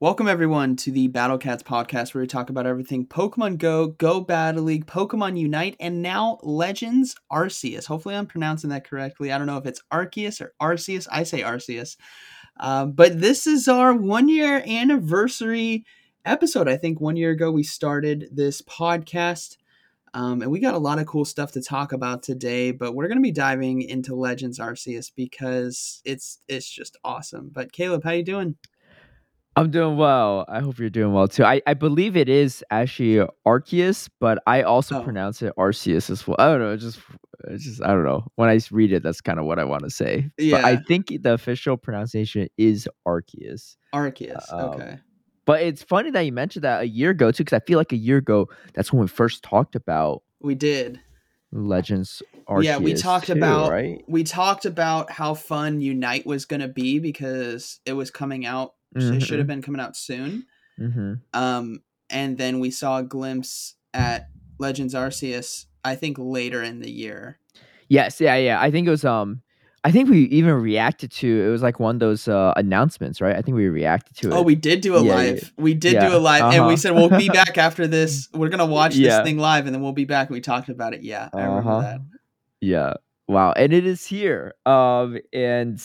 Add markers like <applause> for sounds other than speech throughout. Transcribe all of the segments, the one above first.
Welcome everyone to the Battle Cats podcast where we talk about everything Pokemon Go, Go Battle League, Pokemon Unite, and now Legends Arceus. Hopefully I'm pronouncing that correctly. I don't know if it's Arceus or Arceus. I say Arceus. Um, but this is our one year anniversary episode. I think one year ago we started this podcast. Um, and we got a lot of cool stuff to talk about today, but we're going to be diving into Legends Arceus because it's it's just awesome. But Caleb, how you doing? I'm doing well. I hope you're doing well too. I, I believe it is actually Arceus, but I also Oh. pronounce it Arceus as well. I don't know. It's just, it's just I don't know. When I read it, that's kind of what I want to say. But I think the official pronunciation is Arceus. Arceus. Um, Okay. But it's funny that you mentioned that a year ago too, because I feel like a year ago that's when we first talked about We did. Legends Arceus. yeah, we talked too, about right. we talked about how fun Unite was going to be because it was coming out. It should have been coming out soon. hmm Um, and then we saw a glimpse at Legends Arceus. I think later in the year. Yes, yeah, yeah. I think it was um I think we even reacted to it was like one of those uh announcements, right? I think we reacted to it. Oh, we did do a Yeah, live. yeah. We did Yeah, do a live, and we uh-huh. said we'll be <laughs> back after this. We're gonna watch Yeah. this thing live, and then we'll be back. And we talked about it. Yeah, I remember Uh-huh. that. Yeah. Wow. And it is here. Um and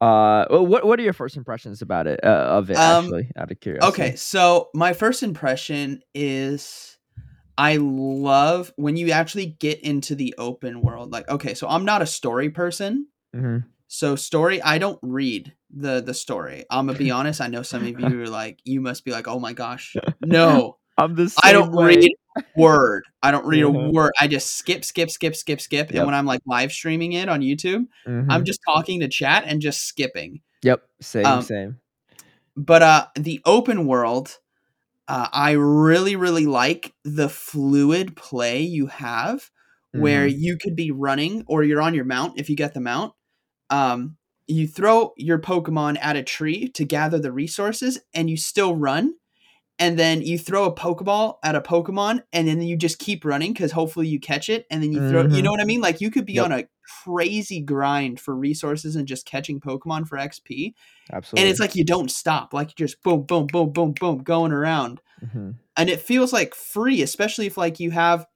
uh what what are your first impressions about it uh, of it Um, actually out of curiosity? Okay, so my first impression is I love when you actually get into the open world. Like, okay, so I'm not a story person. hmm So story, I don't read the the story. I'm gonna be <laughs> honest. I know some of you are like, you must be like, oh my gosh, <laughs> no, I'm the I don't way. read word. I don't read a Mhm. word. I just skip, skip, skip, skip, skip. Yep. And when I'm like live streaming it on YouTube, Mhm. I'm just talking to chat and just skipping. Yep, same um, same. but uh the open world uh, i really really like the fluid play you have where Mm-hmm. you could be running or you're on your mount if you get the mount um you throw your pokemon at a tree to gather the resources and you still run and then you throw a pokeball at a pokemon and then you just keep running because hopefully you catch it and then you throw you Mhm. know what i mean like you could be Yep. on a crazy grind for resources and just catching pokemon for xp Absolutely. and it's like you don't stop like you just boom boom boom boom boom going around Mhm. and it feels like free especially if like you have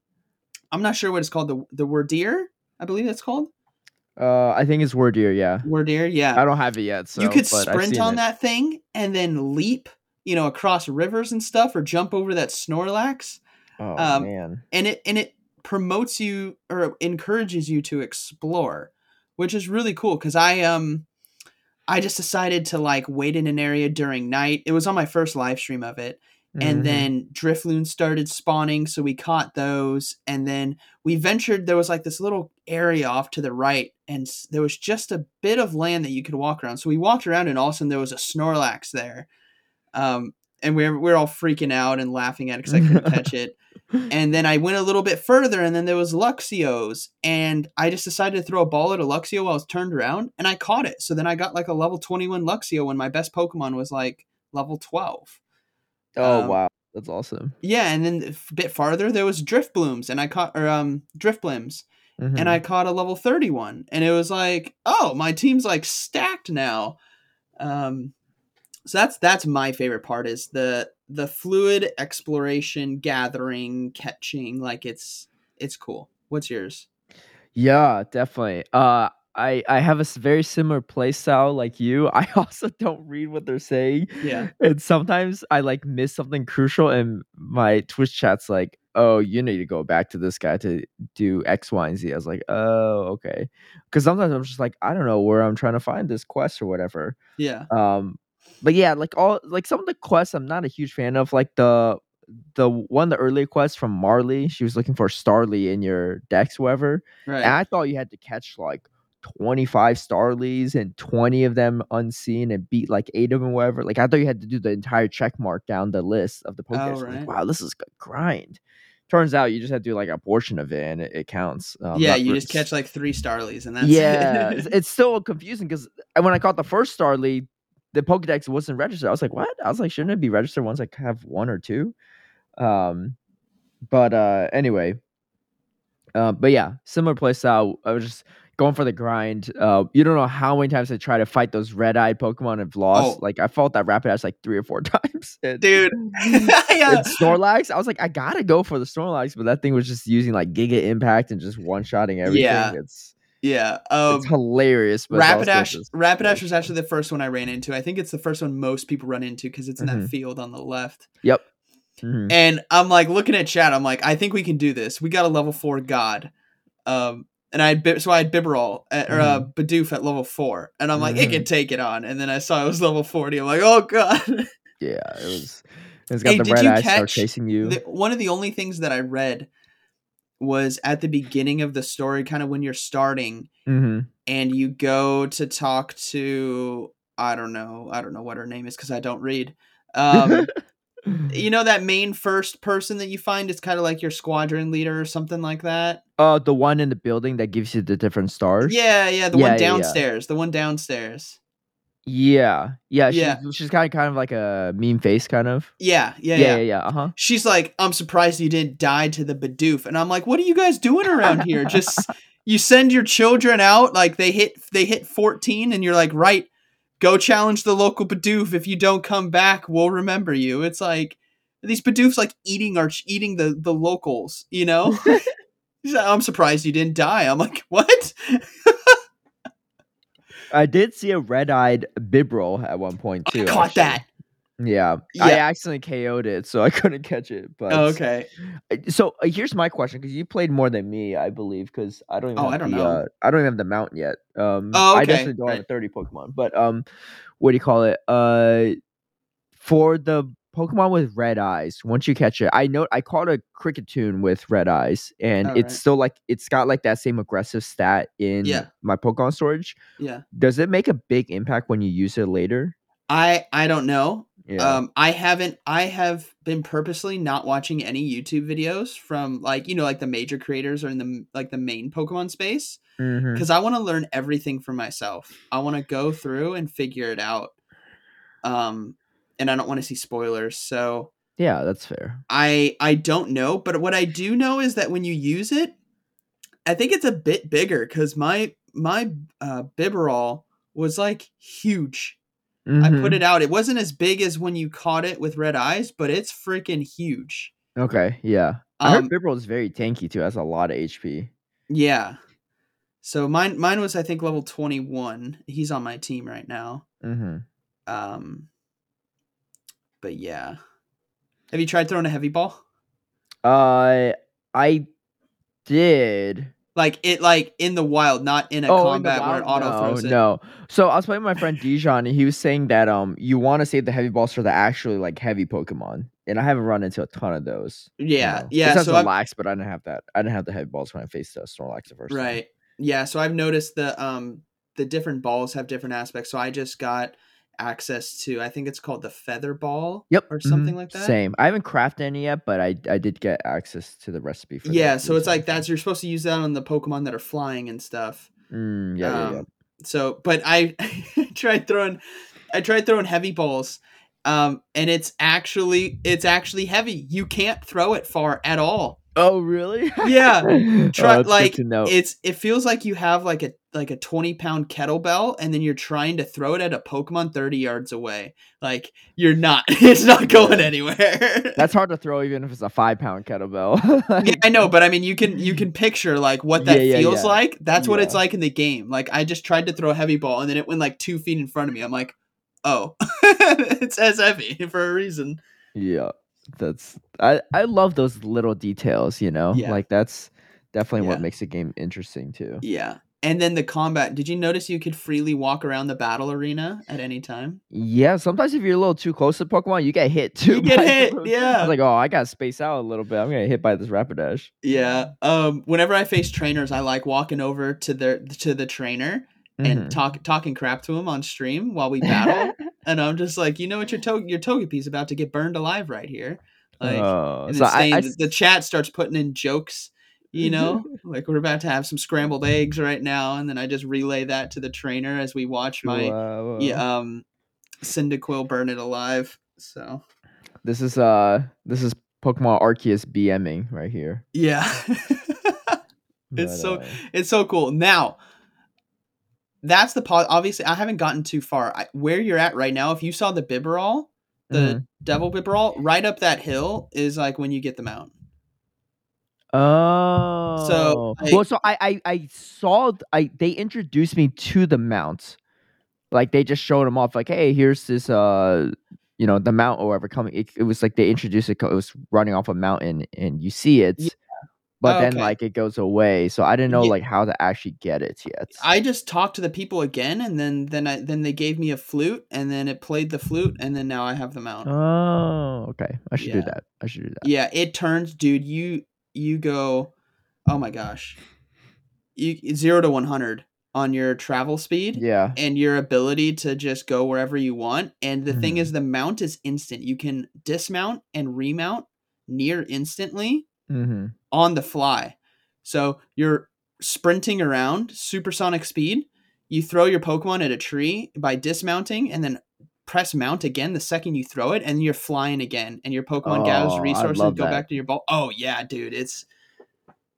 i'm not sure what it's called the the wyrdeer i believe it's called uh I think it's Wyrdeer, yeah. wyrdeer yeah I don't have it yet, so you could sprint on it. that thing and then leap you know across rivers and stuff or jump over that snorlax Oh um, man. and it and it promotes you or encourages you to explore which is really cool because i um i just decided to like wait in an area during night it was on my first live stream of it and Mhm. then drifloons started spawning so we caught those and then we ventured there was like this little area off to the right and there was just a bit of land that you could walk around so we walked around and all of a sudden there was a snorlax there um and we're we were all freaking out and laughing at it because i couldn't <laughs> catch it and then I went a little bit further, and then there was Luxios, and I just decided to throw a ball at a Luxio while I was turned around, and I caught it. So then I got like a level twenty one Luxio when my best Pokemon was like level twelve. oh um, wow. That's awesome. Yeah, and then a bit farther there was Drift Blooms, and I caught or um Drifblims, Mhm. and I caught a level thirty one, and it was like, oh, my team's like stacked now. Um, so that's that's my favorite part is the the fluid exploration, gathering, catching. Like it's it's cool. What's yours? Yeah, definitely. Uh, I I have a very similar play style like you. <laughs> I also don't read what they're saying, Yeah, and sometimes I like miss something crucial, and my Twitch chat's like, "Oh, you need to go back to this guy to do X, Y, and Z." I was like, "Oh, okay," because sometimes I'm just like, I don't know where I'm trying to find this quest or whatever. yeah, Um, but yeah, like all like some of the quests, I'm not a huge fan of. Like the the one the early quest from Marley, she was looking for Starly in your decks, whatever. right. And I thought you had to catch like 25 Starlies and 20 of them unseen and beat like eight of them, whatever. Like I thought you had to do the entire check mark down the list of the Pokedex. I was right. Like, wow, this is a grind. Turns out you just have to do like a portion of it and it, it counts. Um, yeah, you just catch like three Starlies, and that's yeah, it. it's, it's still confusing because when I caught the first Starly, the Pokedex wasn't registered. I was like, what? I was like, shouldn't it be registered once I have one or two? Um, but uh, anyway, uh, but yeah, similar play style. I was just going for the grind. Uh, you don't know how many times I try to fight those red-eyed Pokemon and lost. Oh. Like I fought that Rapidash like three or four <laughs> times. And, Dude. <laughs> <laughs> yeah. and Snorlax, I was like, I gotta go for the Snorlax, but that thing was just using like Giga Impact and just one-shotting everything. Yeah. It's Yeah. Um, it's hilarious. But Rapidash, Rapidash was actually the first one I ran into. I think it's the first one most people run into because it's in that Mhm. field on the left. Yep. Mhm. And I'm like looking at chat. I'm like, I think we can do this. We got a level four god. Um, and I had Bi- so I had Bibarel at, or uh, Mm-hmm. Bidoof at level four, and I'm like, it can take it on. And then I saw it was level forty. I'm like, oh god. Yeah, it was. It's got Hey, the red eyes start catch chasing you. the, one of the only things that I read was at the beginning of the story, kind of when you're starting, hmm and you go to talk to I don't know, I don't know what her name is because I don't read. Um, <laughs> you know that main first person that you find is kind of like your squadron leader or something like that. uh, the one in the building that gives you the different stars. Yeah, yeah, the Yeah, one yeah, yeah. downstairs, the one downstairs. Yeah, yeah. She's, Yeah. she's kind of kind of like a meme face, kind of. Yeah, yeah, Yeah, yeah. yeah, yeah. Uh huh. She's like, I'm surprised you didn't die to the Bidoof, and I'm like, what are you guys doing around here? <laughs> Just you send your children out, like they hit they hit 14, and you're like, right, go challenge the local Bidoof. If you don't come back, we'll remember you. It's like these Bidoofs like eating our eating the the locals, you know. <laughs> Like, I'm surprised you didn't die. I'm like, what? <laughs> I did see a red-eyed Bibarel at one point too. I caught actually. that. Yeah. I accidentally KO'd it, so I <laughs> couldn't catch it. But Oh, okay. So uh, here's my question, because you played more than me, I believe, because I don't even Oh, have I don't the, know. Uh, I don't even have the mount yet. Um, Oh, I definitely don't have a 30 Pokemon, but um, what do you call it? Uh, for the Pokemon with red eyes, once you catch it, I know I caught a Kricketune with red eyes, and Oh, it's right. still like it's got like that same aggressive stat in Yeah. my Pokemon storage. Yeah. Does it make a big impact when you use it later? I I don't know. Yeah. Um, I haven't. I have been purposely not watching any YouTube videos from like you know like the major creators or in the like the main Pokemon space Mhm. because I want to learn everything for myself. I want to go through and figure it out. Um, and I don't want to see spoilers. So Yeah, that's fair. I I don't know, but what I do know is that when you use it, I think it's a bit bigger because my my uh, Bibarel was like huge. I Mhm. put it out. It wasn't as big as when you caught it with red eyes, but it's freaking huge. Okay, yeah. I heard Um, Bibarel is very tanky too. Has a lot of HP. yeah. So mine mine was I think level 21. He's on my team right now. Mm-hmm. Um but yeah. Have you tried throwing a heavy ball? Uh, I did. Like it like in the wild, not in a Oh, in combat where it auto no, throws it. No, so I was playing with my friend Dijon, and he was saying that um, you want to save the heavy balls for the actually like heavy Pokemon, and I haven't run into a ton of those. you Yeah, know. yeah. Besides So the I've, lax, but I didn't have that. I didn't have the heavy balls when I faced uh, Snorlax the first time. right. Yeah, so I've noticed the um the different balls have different aspects. So I just got access to I think it's called the feather ball. Yep, Or something mhm, like that? Same. I haven't crafted any yet, but I I did get access to the recipe for. Yeah, so it's like that's you're supposed to use that on the Pokemon that are flying and stuff. Mm, yeah, yeah, yeah. Um, So, but I <laughs> tried throwing, I tried throwing heavy balls, um, and it's actually it's actually heavy. You can't throw it far at all. Oh, really? Yeah, <laughs> Oh, Try good like it's it feels like you have like a like a twenty pound kettlebell, and then you're trying to throw it at a Pokemon thirty yards away. Like you're not, <laughs> it's not going Yeah. anywhere. That's hard to throw, even if it's a five pound kettlebell. yeah, I know, but I mean, you can you can <laughs> picture like what that Yeah, feels like. That's what it's like in the game. Like I just tried to throw a heavy ball, and then it went like two feet in front of me. I'm like, oh, it says heavy for a reason. Yeah, that's I I love those little details. You know, Yeah. like that's definitely what makes a game interesting too. Yeah, and then the combat. Did you notice you could freely walk around the battle arena at any time? Yeah, sometimes if you're a little too close to Pokemon, you get hit too. You get <laughs> hit. I yeah. was like, oh, I gotta space out a little bit. I'm gonna get hit by this Rapidash. Yeah. Um. Whenever I face trainers, I like walking over to their to the trainer and Mhm. talk talking crap to him on stream while we battle. <laughs> and I'm just like, you know what, your to- your Togepi's about to get burned alive right here. Like, oh, and so I, I the chat starts putting in jokes you know <laughs> like we're about to have some scrambled eggs right now and then i just relay that to the trainer as we watch my wow. yeah um cyndaquil burn it alive so This is uh, this is Pokemon Arceus BMing right here. yeah <laughs> it's But, so uh, it's so cool now that's the po- obviously I haven't gotten too far. I, where you're at right now, if you saw the Bibarel, the Mhm. Devil Bibarel, right up that hill is like when you get the mount. Oh, like- well, so I, I I saw I they introduced me to the mount, like they just showed them off, like, hey, here's this uh, you know, the mount or whatever coming. It, it was like they introduced it. It was running off a mountain, and you see it, Yeah. But Oh, then okay. like it goes away. So I didn't know Ye- like how to actually get it yet. I just talked to the people again, and then then I then they gave me a flute, and then it played the flute, and then now I have the mount. oh, okay. I should do that. I should do that. Yeah, it turns, dude. You you go, oh my gosh, you zero to one hundred on your travel speed. Yeah. and your ability to just go wherever you want. And the thing Mhm. is, the mount is instant. You can dismount and remount near instantly Mm-hmm. on the fly. So you're sprinting around supersonic speed. You throw your Pokemon at a tree by dismounting and then press mount again the second you throw it, and you're flying again. And your Pokemon Oh, gathers resources, go that. back to your ball. Oh yeah, dude, it's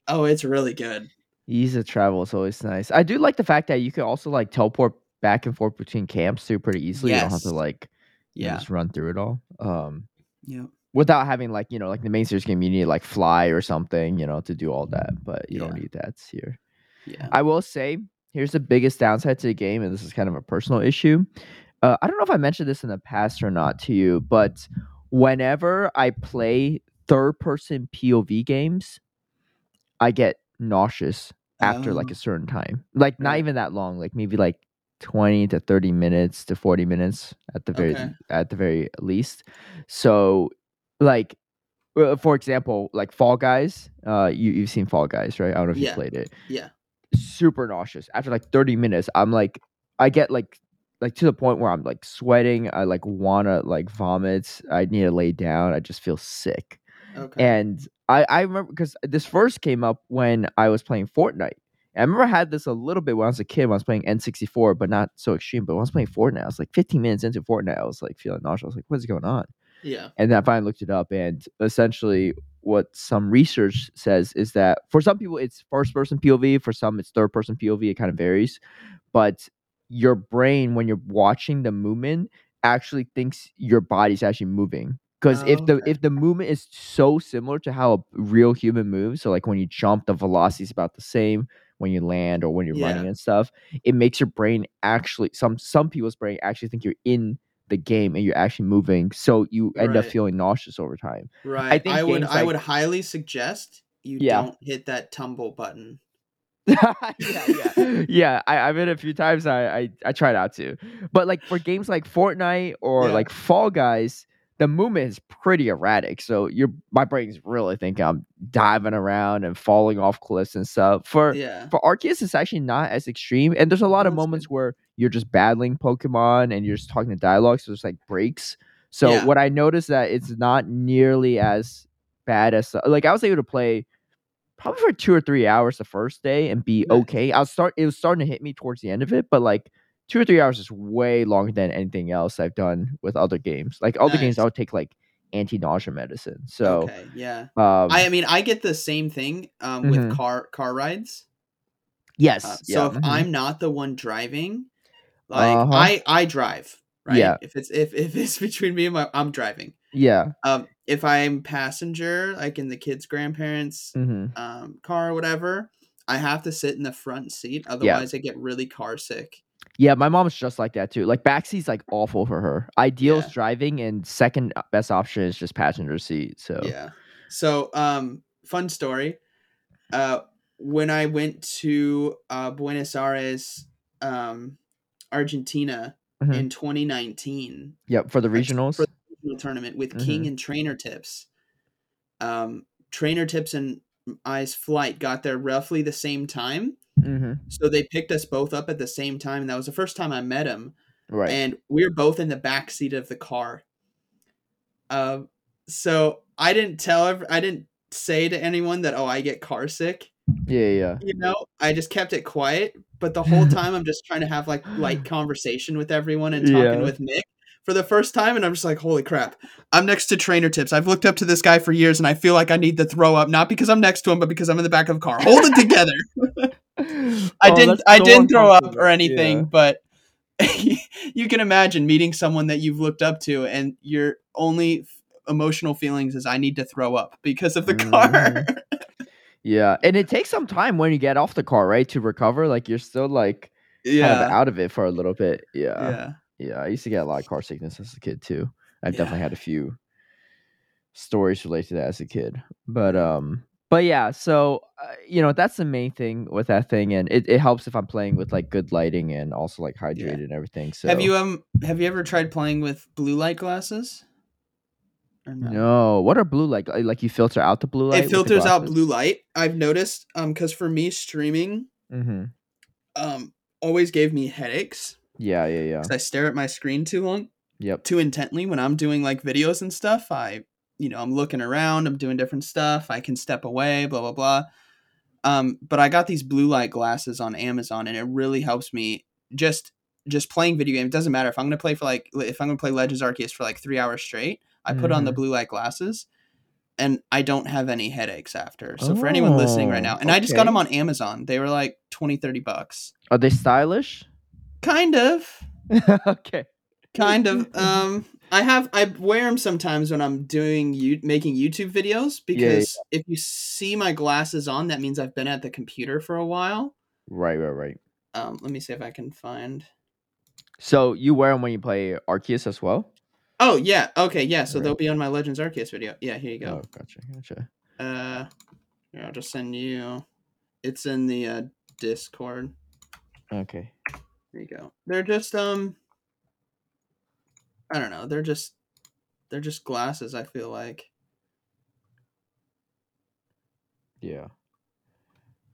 oh, it's really good. Ease of travel is always nice. I do like the fact that you can also like teleport back and forth between camps too pretty easily. You don't have to like Yeah, just run through it all. Um yeah, without having like, you know, like the main series game, you need like fly or something, you know, to do all that. But you don't need that here. yeah. I will say, here's the biggest downside to the game, and this is kind of a personal issue. Uh, I don't know if I mentioned this in the past or not to you, but whenever I play third person POV games, I get nauseous after like Oh. a certain time. Like not even that long, like maybe like 20 to 30 minutes to 40 minutes at the very Okay. at the very least. So like for example, like Fall Guys, uh you you've seen Fall Guys, right? I don't know if you played it Yeah. super nauseous. After like 30 minutes, I'm like I get like like to the point where I'm like sweating, I like wanna like vomit, I need to lay down, I just feel sick. Okay. And I I remember because this first came up when I was playing Fortnite. I remember I had this a little bit when I was a kid when I was playing N64, but not so extreme. But when I was playing Fortnite, I was like 15 minutes into Fortnite, I was like feeling nauseous. I was like, what is going on? Yeah. And then I finally looked it up, and essentially, what some research says is that for some people it's first person POV, for some it's third person POV. It kind of varies, but your brain, when you're watching the movement, actually thinks your body's actually moving. Because if the Okay. if the movement is so similar to how a real human moves, so like when you jump, the velocity is about the same. When you land or when you're running and stuff, it makes your brain actually some some people's brain actually think you're in the game and you're actually moving, so you end up feeling nauseous over time. Right. think I would games I would highly suggest you Yeah. don't hit that tumble button. <laughs> yeah, yeah, yeah. I, I've been a few times. I, I I try not to, but like for games like Fortnite or Yeah. like Fall Guys, the movement is pretty erratic. So your my brain's really thinking I'm diving around and falling off cliffs and stuff. For Yeah. for Arceus, it's actually not as extreme, and there's a lot of That's moments where you're just battling Pokemon and you're just talking to dialogue, so there's like breaks. So Yeah. what I noticed that it's not nearly as bad as like I was able to play probably for two or three hours the first day and be okay. I was start it was starting to hit me towards the end of it, but like two or three hours is way longer than anything else I've done with other games. Like other games, I would take like anti nausea medicine. So okay. Yeah. um, I I mean I get the same thing um, Mhm. with car car rides. yes, Uh, yeah, so if mhm. I'm not the one driving, like Uh-huh. I I drive. Right. Yeah. If it's if if it's <laughs> between me and my I'm driving. yeah, Um, if I'm passenger, like in the kids' grandparents' hmm um, car or whatever, I have to sit in the front seat. Otherwise, I get really car sick. Yeah. My mom's just like that too. Like backseat's like awful for her. Ideal is Yeah. driving, and second best option is just passenger seat. So Yeah. So, um, fun story. Uh, when I went to uh, Buenos Aires, um, Argentina Mhm. in 2019 yep for the regionals. for the regional tournament with King and Trainer Tips, um, Trainer Tips and I's flight got there roughly the same time. Hmm So they picked us both up at the same time, and that was the first time I met him. Right. and we were both in the back seat of the car. Um, so I didn't tell, I didn't say to anyone that oh I get car sick. yeah, yeah. You know, I just kept it quiet. But the whole <laughs> time I'm just trying to have like light conversation with everyone and talking Yeah. with Nick for the first time, and I'm just like, holy crap! I'm next to Trainer Tips. I've looked up to this guy for years, and I feel like I need to throw up, not because I'm next to him, but because I'm in the back of a car. Hold it together. <laughs> I Oh, didn't I didn't throw up or anything, Yeah. but <laughs> you can imagine meeting someone that you've looked up to and your only f- emotional feelings is I need to throw up because of the car. Mhm. Yeah, and it takes some time when you get off the car, right, to recover. Like you're still like kind of out of it for a little bit. Yeah, Yeah. yeah. I used to get a lot of car sickness as a kid too. I've Yeah. definitely had a few stories related to that as a kid. But um, but yeah. So uh, you know that's the main thing with that thing, and it, it helps if I'm playing with like good lighting and also like hydrated and everything. So Have you um have you ever tried playing with blue light glasses? Or No, what are blue light? Like like you filter out the blue light. It filters out blue light. I've noticed um cuz for me streaming Mm-hmm. um always gave me headaches Yeah, yeah, yeah. I stare at my screen too long. Yep. too intently when I'm doing like videos and stuff. I, you know, I'm looking around, I'm doing different stuff. I can step away, blah blah blah. Um, but I got these blue light glasses on Amazon, and it really helps me just just playing video games. It doesn't matter if I'm gonna play for like if I'm gonna play Legends Arceus for like three hours straight. I put on the Mhm. blue light glasses. And I don't have any headaches after. So for anyone listening right Oh, now, and I just got them on Amazon. They were like 20, 30 bucks. Are they stylish? Kind of. <laughs> okay. kind of um i have i wear them sometimes when i'm doing you making youtube videos Yeah, yeah, because if you see my glasses on that means i've been at the computer for a while Right, right, right. um let me see if i can find So you wear them when you play Arceus as well? oh yeah okay yeah so Right. they'll be on my legends arceus video yeah here you go. Oh, gotcha, gotcha. uh here i'll just send you it's in the uh discord Okay. There you go. They're just um I don't know, they're just they're just glasses, I feel like. Yeah.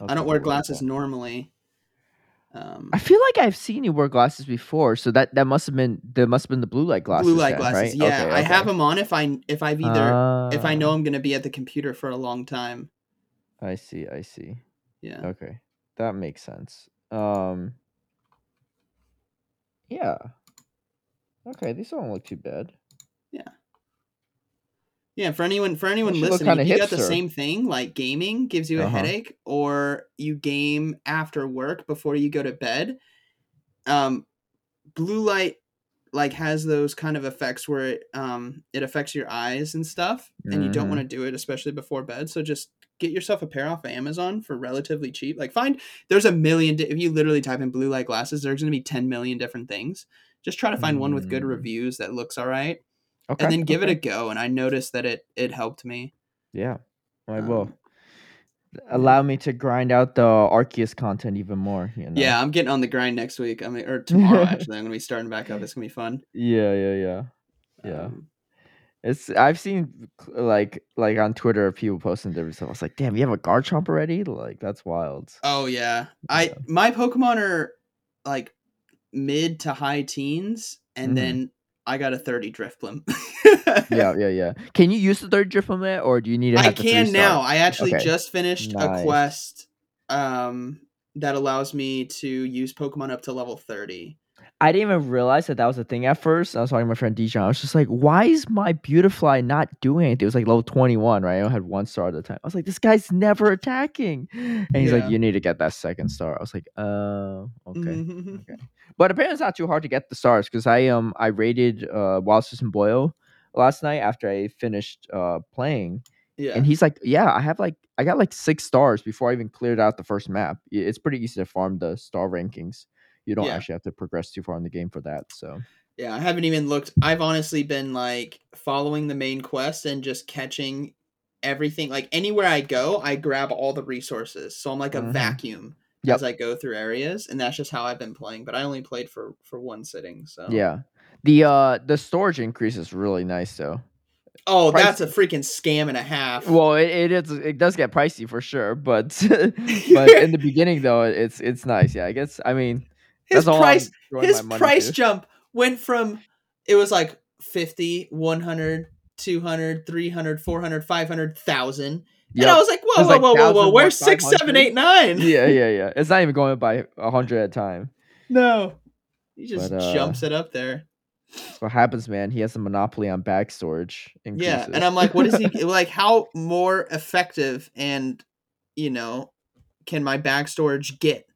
I don't wear glasses normally. Um I feel like I've seen you wear glasses before, so that that must have been that must have been the blue light glasses. blue light then, glasses. right? Yeah, Okay, I have them on if I if I've either if I know Ah, I'm going to be at the computer for a long time. I see, I see. Yeah. Okay, that makes sense. Um, yeah. Okay, these don't look too bad. Yeah, Yeah, for anyone for anyone listening, if you got the same thing like gaming gives you a Uh-huh. headache or you game after work before you go to bed, um blue light like has those kind of effects where it um it affects your eyes and stuff and you don't Mhm. want to do it especially before bed so just get yourself a pair off of amazon for relatively cheap like find there's a million di- if you literally type in blue light glasses there's going to be 10 million different things just try to find one with good Mm. reviews that looks all right Okay, and then give it a go and i noticed that it it helped me Yeah, I will. Um, Allow me to grind out the Arceus content even more. You know? yeah i'm getting on the grind next week i mean or <laughs> tomorrow actually i'm going to be starting back up it's going to be fun Yeah, yeah, yeah. Yeah. Um, It's I've seen like like on Twitter people posting different stuff. I was like, damn, you have a Garchomp already? Like that's wild. Oh yeah. I my Pokemon are like mid to high teens, and Mhm. then I got a 30 Drifblim. <laughs> Yeah, yeah, yeah. Can you use the third Drifloon or do you need to I the can now. I actually Okay. just finished Nice. a quest um that allows me to use Pokemon up to level 30. I didn't even realize that that was a thing at first. I was talking to my friend Dijon. I was just like, why is my Beautifly not doing anything? It was like level 21, right? I only had one star at the time. I was like, this guy's never attacking. And he's Yeah. like, you need to get that second star. I was like, oh, okay. Mhm. Okay. But apparently it's not too hard to get the stars because I um I rated uh Wild System Boyle last night after I finished uh playing. yeah. And he's like, Yeah, I have like I got like six stars before I even cleared out the first map. It's pretty easy to farm the star rankings. You don't Yeah. actually have to progress too far in the game for that. So Yeah, I haven't even looked. I've honestly been like following the main quest and just catching everything. Like anywhere I go, I grab all the resources. So I'm like a Mhm. vacuum Yep. as I go through areas, and that's just how I've been playing. But I only played for for one sitting. So yeah. The uh the storage increase is really nice though. Oh, Price- that's a freaking scam and a half. Well, it, it is it does get pricey for sure, but <laughs> but <laughs> in the beginning though, it's it's nice. Yeah, I guess I mean his that's price his price to. jump went from it was like 50 100 200 300 400 500 1000 and i was like whoa was whoa like whoa whoa 1,000, whoa what, where's six 500? seven eight nine yeah, yeah, yeah. <laughs> It's not even going by a hundred at a time. no he just But, uh, jumps it up there That's what happens, man. He has a monopoly on bag storage. yeah and i'm like what is he <laughs> like how more effective and you know can my bag storage get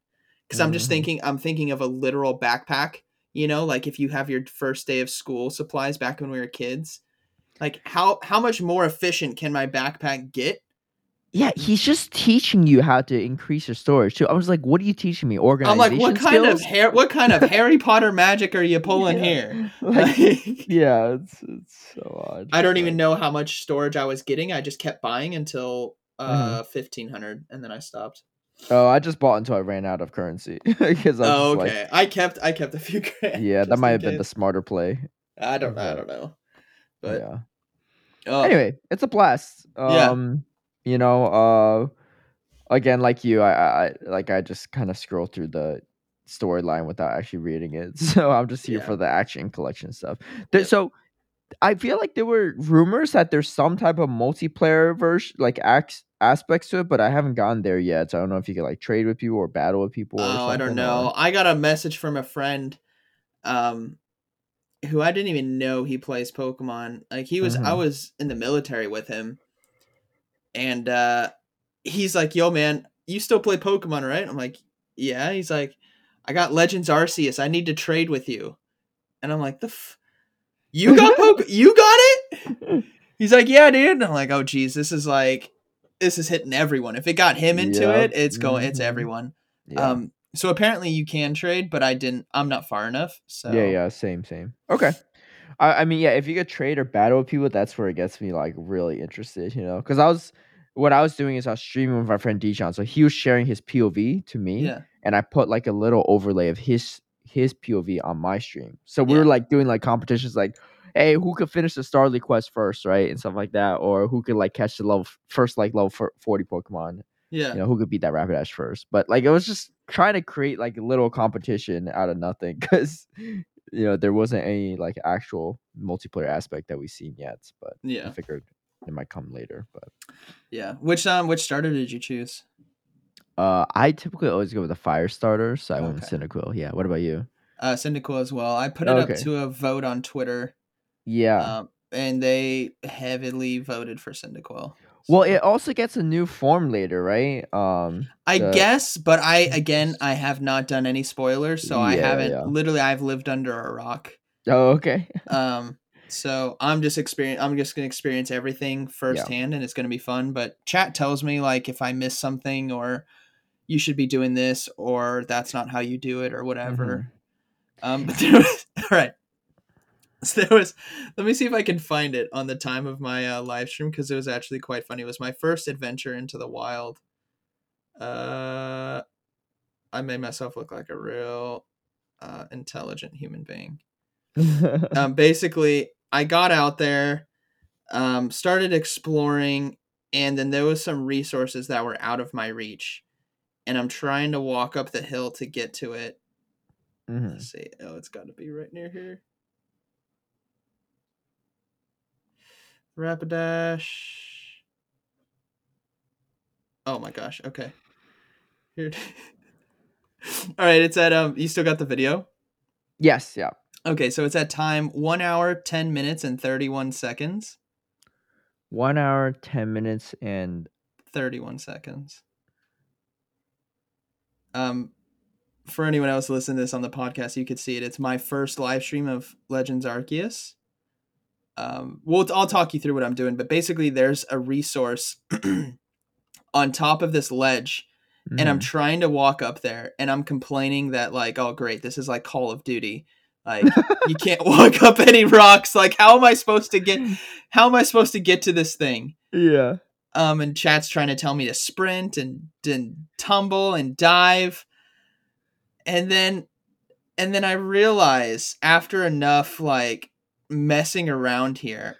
because I'm just Mhm. thinking I'm thinking of a literal backpack. You know, like if you have your first day of school supplies back when we were kids, like how how much more efficient can my backpack get? Yeah, he's just teaching you how to increase your storage too. I was like, "What are you teaching me? Organization?" I'm like, what kind of hair? What kind of Harry Potter magic are you pulling Yeah. here? <laughs> <laughs> Like, Like, <laughs> yeah, it's it's so odd. I don't even know how much storage I was getting. I just kept buying until Mm-hmm. uh fifteen hundred, and then I stopped. Oh, I just bought until I ran out of currency <laughs> because I Oh, okay. I kept I kept a few <laughs> grand. yeah, that might have been the smarter play. I don't. I don't know. But yeah. oh, anyway, it's a blast. Yeah. Um, you know, uh, again, like you, I, I like I just kind of scroll through the storyline without actually reading it, <laughs> so I'm just here Yeah. for the action collection stuff. There, Yep. So, I feel like there were rumors that there's some type of multiplayer version, like acts aspects to it, but I haven't gotten there yet. So I don't know if you could like trade with people or battle with people. or Oh, I don't know. or- I got a message from a friend, um, who I didn't even know he plays Pokemon. Like he was, I Mhm. was in the military with him, and uh, he's like, "Yo, man, you still play Pokemon, right?" I'm like, "Yeah." He's like, "I got Legends Arceus. I need to trade with you," and I'm like, "The, f- you got <laughs> Poke? you got it?" He's like, "Yeah, dude." And I'm like, "Oh, geez, this is like." This is hitting everyone. If it got him into Yep. it, it's going. It's Mhm. everyone. Yeah. Um, so apparently you can trade, but I didn't. I'm not far enough. So Yeah, yeah, same, same. Okay. I, I mean, yeah, if you could trade or battle with people, that's where it gets me like really interested, you know? Because I was, what I was doing is I was streaming with my friend Dijon, so he was sharing his POV to me, yeah, and I put like a little overlay of his his POV on my stream. So we Yeah. were like doing like competitions, like, hey, who could finish the Starly quest first, right, and stuff like that, or who could like catch the level first like level forty Pokemon, yeah, you know, who could beat that Rapidash first. But like it was just trying to create like a little competition out of nothing <laughs> because you know there wasn't any like actual multiplayer aspect that we've seen yet. But yeah, I figured it might come later. But yeah. Which um, which starter did you choose? uh, I typically always go with a fire starter, so I went with Okay. Cyndaquil. Yeah. What about you? Uh, Cyndaquil as well. I put it Okay. up to a vote on Twitter, Yeah. um, and they heavily voted for Cyndaquil. well, it also gets a new form later, right? Um. I the- guess, but I again, I have not done any spoilers, so I haven't. yeah. Literally, I've lived under a rock. Oh, okay. um so i'm just experience i'm just gonna experience everything firsthand and it's gonna be fun but chat tells me like if i miss something or you should be doing this or that's not how you do it or whatever um <laughs> but there was <laughs> all right so <laughs> there was let me see if i can find it on the time of my uh, live stream because it was actually quite funny. It was my first adventure into the wild. Uh i made myself look like a real uh intelligent human being. <laughs> Um, basically i got out there um, started exploring and then there was some resources that were out of my reach and i'm trying to walk up the hill to get to it. Mhm. let's see. Oh it's got to be right near here rapidash oh my gosh okay here <laughs> all right it's at um you still got the video Yes. Yeah. Okay, so it's at time one hour, 10 minutes, and 31 seconds. One hour, ten minutes, and 31 seconds. Um, for anyone else listening to this on the podcast, you could see it. It's my first live stream of Legends Arceus. Um, well, I'll talk you through what I'm doing, but basically, there's a resource <clears throat> on top of this ledge, and I'm Mhm. trying to walk up there, and I'm complaining that, like, oh, great, this is like Call of Duty. Like, you <laughs> can't walk up any rocks. Like, how am I supposed to get? How am I supposed to get to this thing? yeah. um and chat's trying to tell me to sprint and and tumble and dive and then and then i realize after enough like messing around here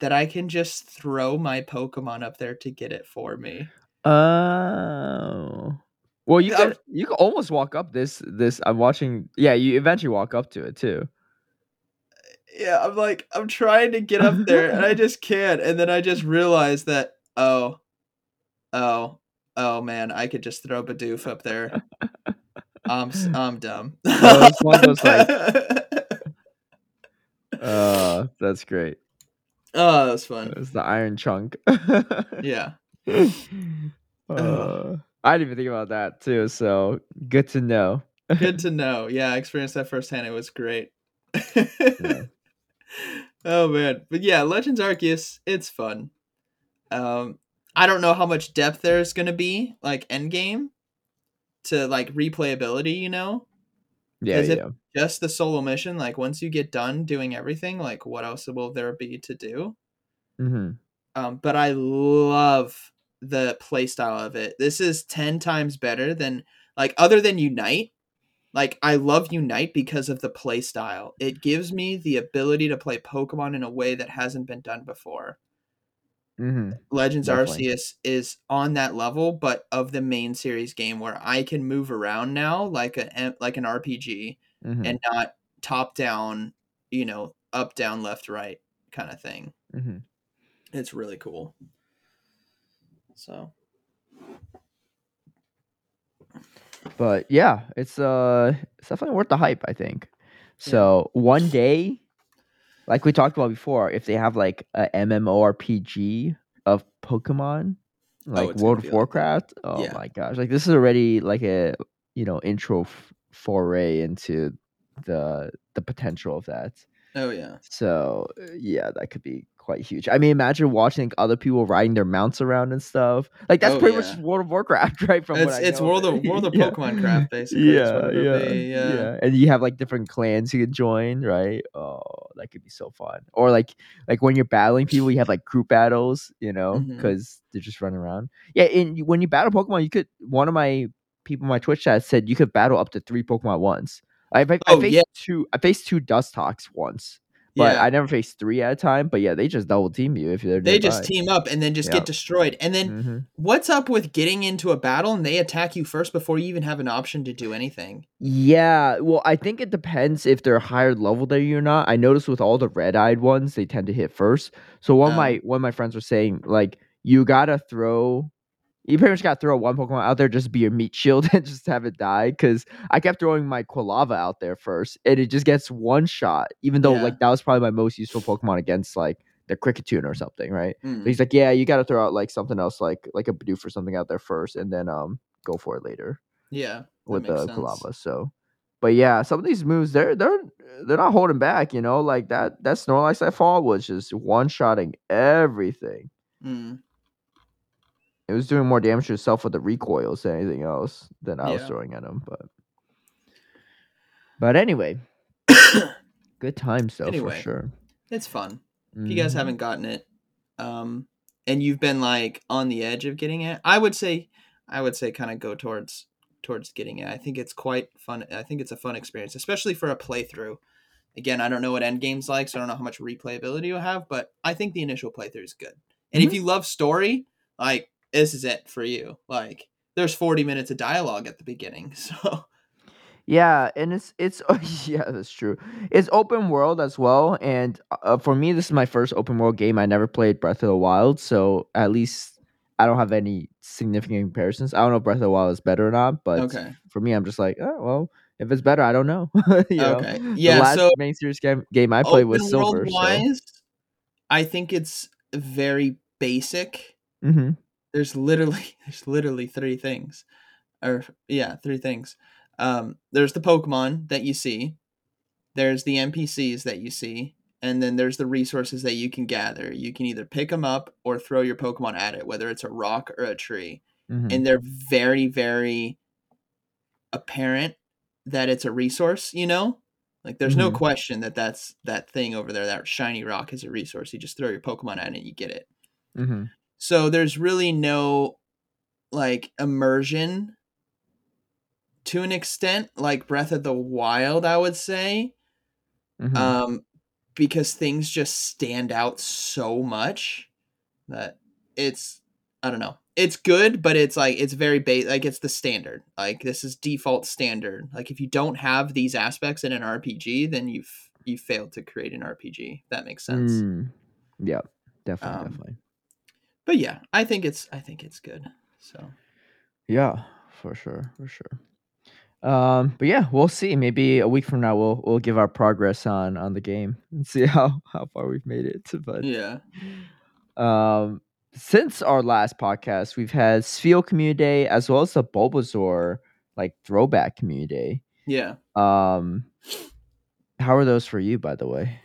that i can just throw my pokemon up there to get it for me Oh. Well, you could you could almost walk up this this. I'm watching. Yeah, you eventually walk up to it too. yeah i'm like i'm trying to get up there and i <laughs> just can't and then i just realize that oh oh oh man i could just throw bidoof up there i'm <laughs> I'm dumb No, it's one of those, like- <laughs> Uh, that's great. oh that was fun It's the iron chunk. yeah <laughs> uh, I didn't even think about that too. So good to know. Good to <laughs> know. Yeah, I experienced that firsthand. It was great. Yeah. <laughs> oh man, but yeah, Legends Arceus, it's fun. Um, I don't know how much depth there's gonna be, like end game, to like replayability. You know, Yeah, Is yeah. just the solo mission. Like once you get done doing everything, like what else will there be to do? hmm Um, but I love the playstyle of it. This is 10 times better than like other than Unite. Like I love Unite because of the playstyle. It gives me the ability to play Pokemon in a way that hasn't been done before. Hmm Legends Definitely. Arceus is on that level, but of the main series game where I can move around now like a like an RPG hmm and not top down, you know, up down left right kind of thing. hmm It's really cool. So But yeah, it's uh it's definitely worth the hype, I think. So one day, like we talked about before, if they have like a MMORPG of Pokemon, like Oh, World of like. Warcraft, oh Yeah. my gosh, like this is already like a you know intro f- foray into the the potential of that. oh yeah. So yeah, that could be quite huge. I mean, imagine watching other people riding their mounts around and stuff. Like that's Oh, pretty yeah. much World of Warcraft, <laughs> right? From It's what I it's World of World of <laughs> Yeah. Pokemon craft basically. Yeah, yeah, be, yeah. And you have like different clans you can join, right? Oh, that could be so fun. Or like like when you're battling people, you have like group battles, you know, mm-hmm. because they're just running around. Yeah, and when you battle Pokemon, you could. One of my people in my Twitch chat said you could battle up to three Pokemon once. I've, I Oh, faced yeah. two. I faced two Dustox once, but yeah. I never faced three at a time. But yeah, they just double team you if they're they just team up and then just Yeah. get destroyed. And then Mhm. what's up with getting into a battle and they attack you first before you even have an option to do anything? Yeah, well, I think it depends if they're higher level than you or not. I noticed with all the red-eyed ones, they tend to hit first. So one of Oh. my one of my friends was saying, like, you gotta throw, you pretty much gotta throw one Pokemon out there, just be your meat shield <laughs> and just have it die. Because I kept throwing my Quilava out there first, and it just gets one shot. Even though Yeah. like that was probably my most useful Pokemon against like the Kricketune or something, right? Mm. But he's like, yeah, you gotta throw out like something else, like like a Bidoof or something out there first, and then um go for it later Yeah. with the sense. Quilava. So, but yeah, some of these moves they're they're they're not holding back. You know, like that that Snorlax I fall was just one shotting everything. Mm. It was doing more damage to itself with the recoils than anything else than I was throwing at him. But but anyway, <coughs> good times though Anyway. for sure. it's fun. If you guys Mhm. haven't gotten it, um, and you've been like on the edge of getting it, I would say, I would say, kind of go towards towards getting it. I think it's quite fun. I think it's a fun experience, especially for a playthrough. Again, I don't know what endgame's like, so I don't know how much replayability you'll have, but I think the initial playthrough is good. And if you love story, like this is it for you. Like there's 40 minutes of dialogue at the beginning, <laughs> so Yeah, and it's it's <laughs> yeah, that's true. It's open world as well, and uh, for me, this is my first open world game. I never played Breath of the Wild, so at least I don't have any significant comparisons. I don't know if Breath of the Wild is better or not, but okay. for me, I'm just like, oh well, if it's better, I don't know. <laughs> you know? Okay. the Yeah, last so main series game game I played was Silver. So. wise, I think it's very basic. hmm there's literally <laughs> there's literally three things or yeah three things. Um there's the pokemon that you see there's the npcs that you see and then there's the resources that you can gather. You can either pick them up or throw your pokemon at it whether it's a rock or a tree hmm and they're very very apparent that it's a resource you know? Like there's no Mhm. question that that's that thing over there that shiny rock is a resource. You just throw your pokemon at it and you get it. Hmm so there's really no like immersion to an extent like Breath of the Wild, I would say. hmm Um because things just stand out so much that it's I don't know. It's good, but it's like it's very base like it's the standard. Like this is default standard. Like if you don't have these aspects in an RPG, then you've you failed to create an RPG. That makes sense. Mm. Yeah, definitely, Um, definitely. But yeah, I think it's I think it's good. So Yeah, for sure, for sure. Um, but yeah, we'll see. Maybe a week from now, we'll we'll give our progress on on the game <laughs> and see how how far we've made it. <laughs> But yeah. um, since our last podcast, we've had Spheal Community Day as well as the Bulbasaur like throwback Community Day. Yeah. Um, how are those for you, by the way?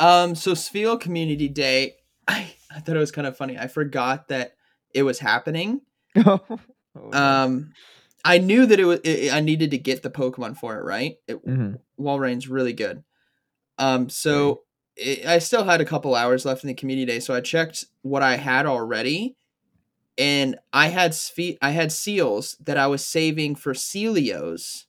Um, so Spheal Community Day, I, I thought it was kind of funny. I forgot that it was happening. <laughs> Oh. Um, I knew that it was. It, I needed to get the Pokemon for it, right? It, Mhm. Walrein's really good. Um, so it, I still had a couple hours left in the community day, so I checked what I had already, and I had spe- I had seals that I was saving for Sealeos.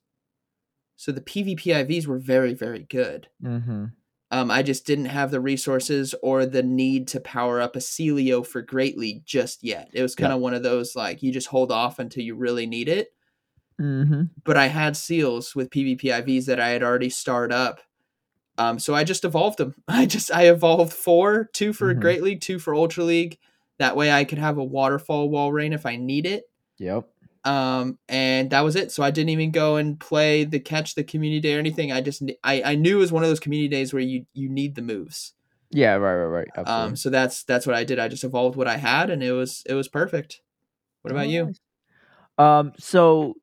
So the PvP IVs were very very good. Mhm. Um, I just didn't have the resources or the need to power up a Sealeo for Great League just yet. It was kind of one of those like you just hold off until you really need it Mhm. but I had seals with PvPIVs that I had already starred up. Um, so I just evolved them. <laughs> I just I evolved four, two for Mhm. Great League, two for Ultra League. That way I could have a waterfall Walrein if I need it. Yep. Um, and that was it. So I didn't even go and play the catch the community day or anything. I just I, I knew it was one of those community days where you you need the moves. Yeah. Right. Right. Right. Um, so that's that's what I did. I just evolved what I had, and it was it was perfect. What about you? Um. So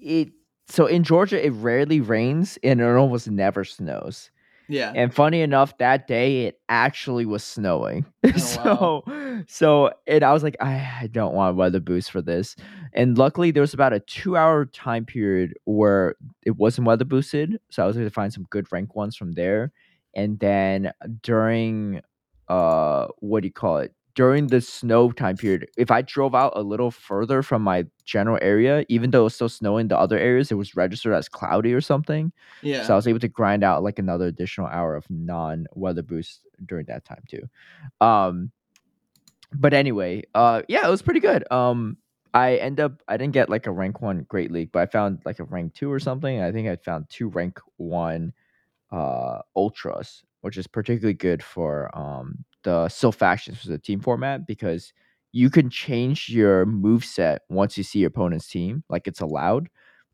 it. So in Georgia, it rarely rains and it almost never snows. Yeah. And funny enough, that day it actually was snowing. <laughs> Oh, so, so, and I was like, I, I don't want weather boost for this. And luckily, there was about a two-hour time period where it wasn't weather boosted, so I was able to find some good rank ones from there. And then during, uh, what do you call it? During the snow time period, if I drove out a little further from my general area, even though it was still snowing in the other areas, it was registered as cloudy or something. yeah. So I was able to grind out like another additional hour of non weather boost during that time too. Um but anyway, uh yeah, it was pretty good. Um I end up I didn't get like a rank one great league, but I found like a rank two or something. I think I found two rank one uh ultras, which is particularly good for um the Silph factions for the team format because you can change your move set once you see your opponent's team, like it's allowed,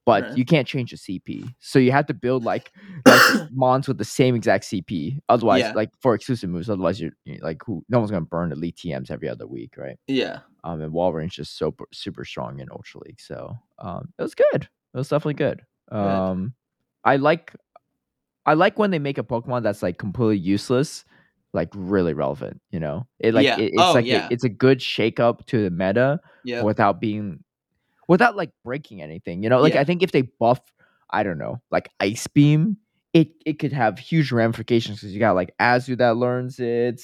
but Right. you can't change the CP. So you have to build like <laughs> like mons with the same exact CP. Otherwise, Yeah. like for exclusive moves, otherwise you're, you're like who no one's gonna burn elite TMs every other week, right? yeah. Um, and Walrein's just so super strong in Ultra League, so um, it was good. It was definitely good. Um, I like, I like when they make a Pokemon that's like completely useless, like really relevant. You know, it like Yeah. it- it's Oh, like a- yeah. it's a good shake up to the meta Yeah. without being, without like breaking anything. You know, like Yeah. I think if they buff, I don't know, like Ice Beam, it it could have huge ramifications because you got like Azu that learns it.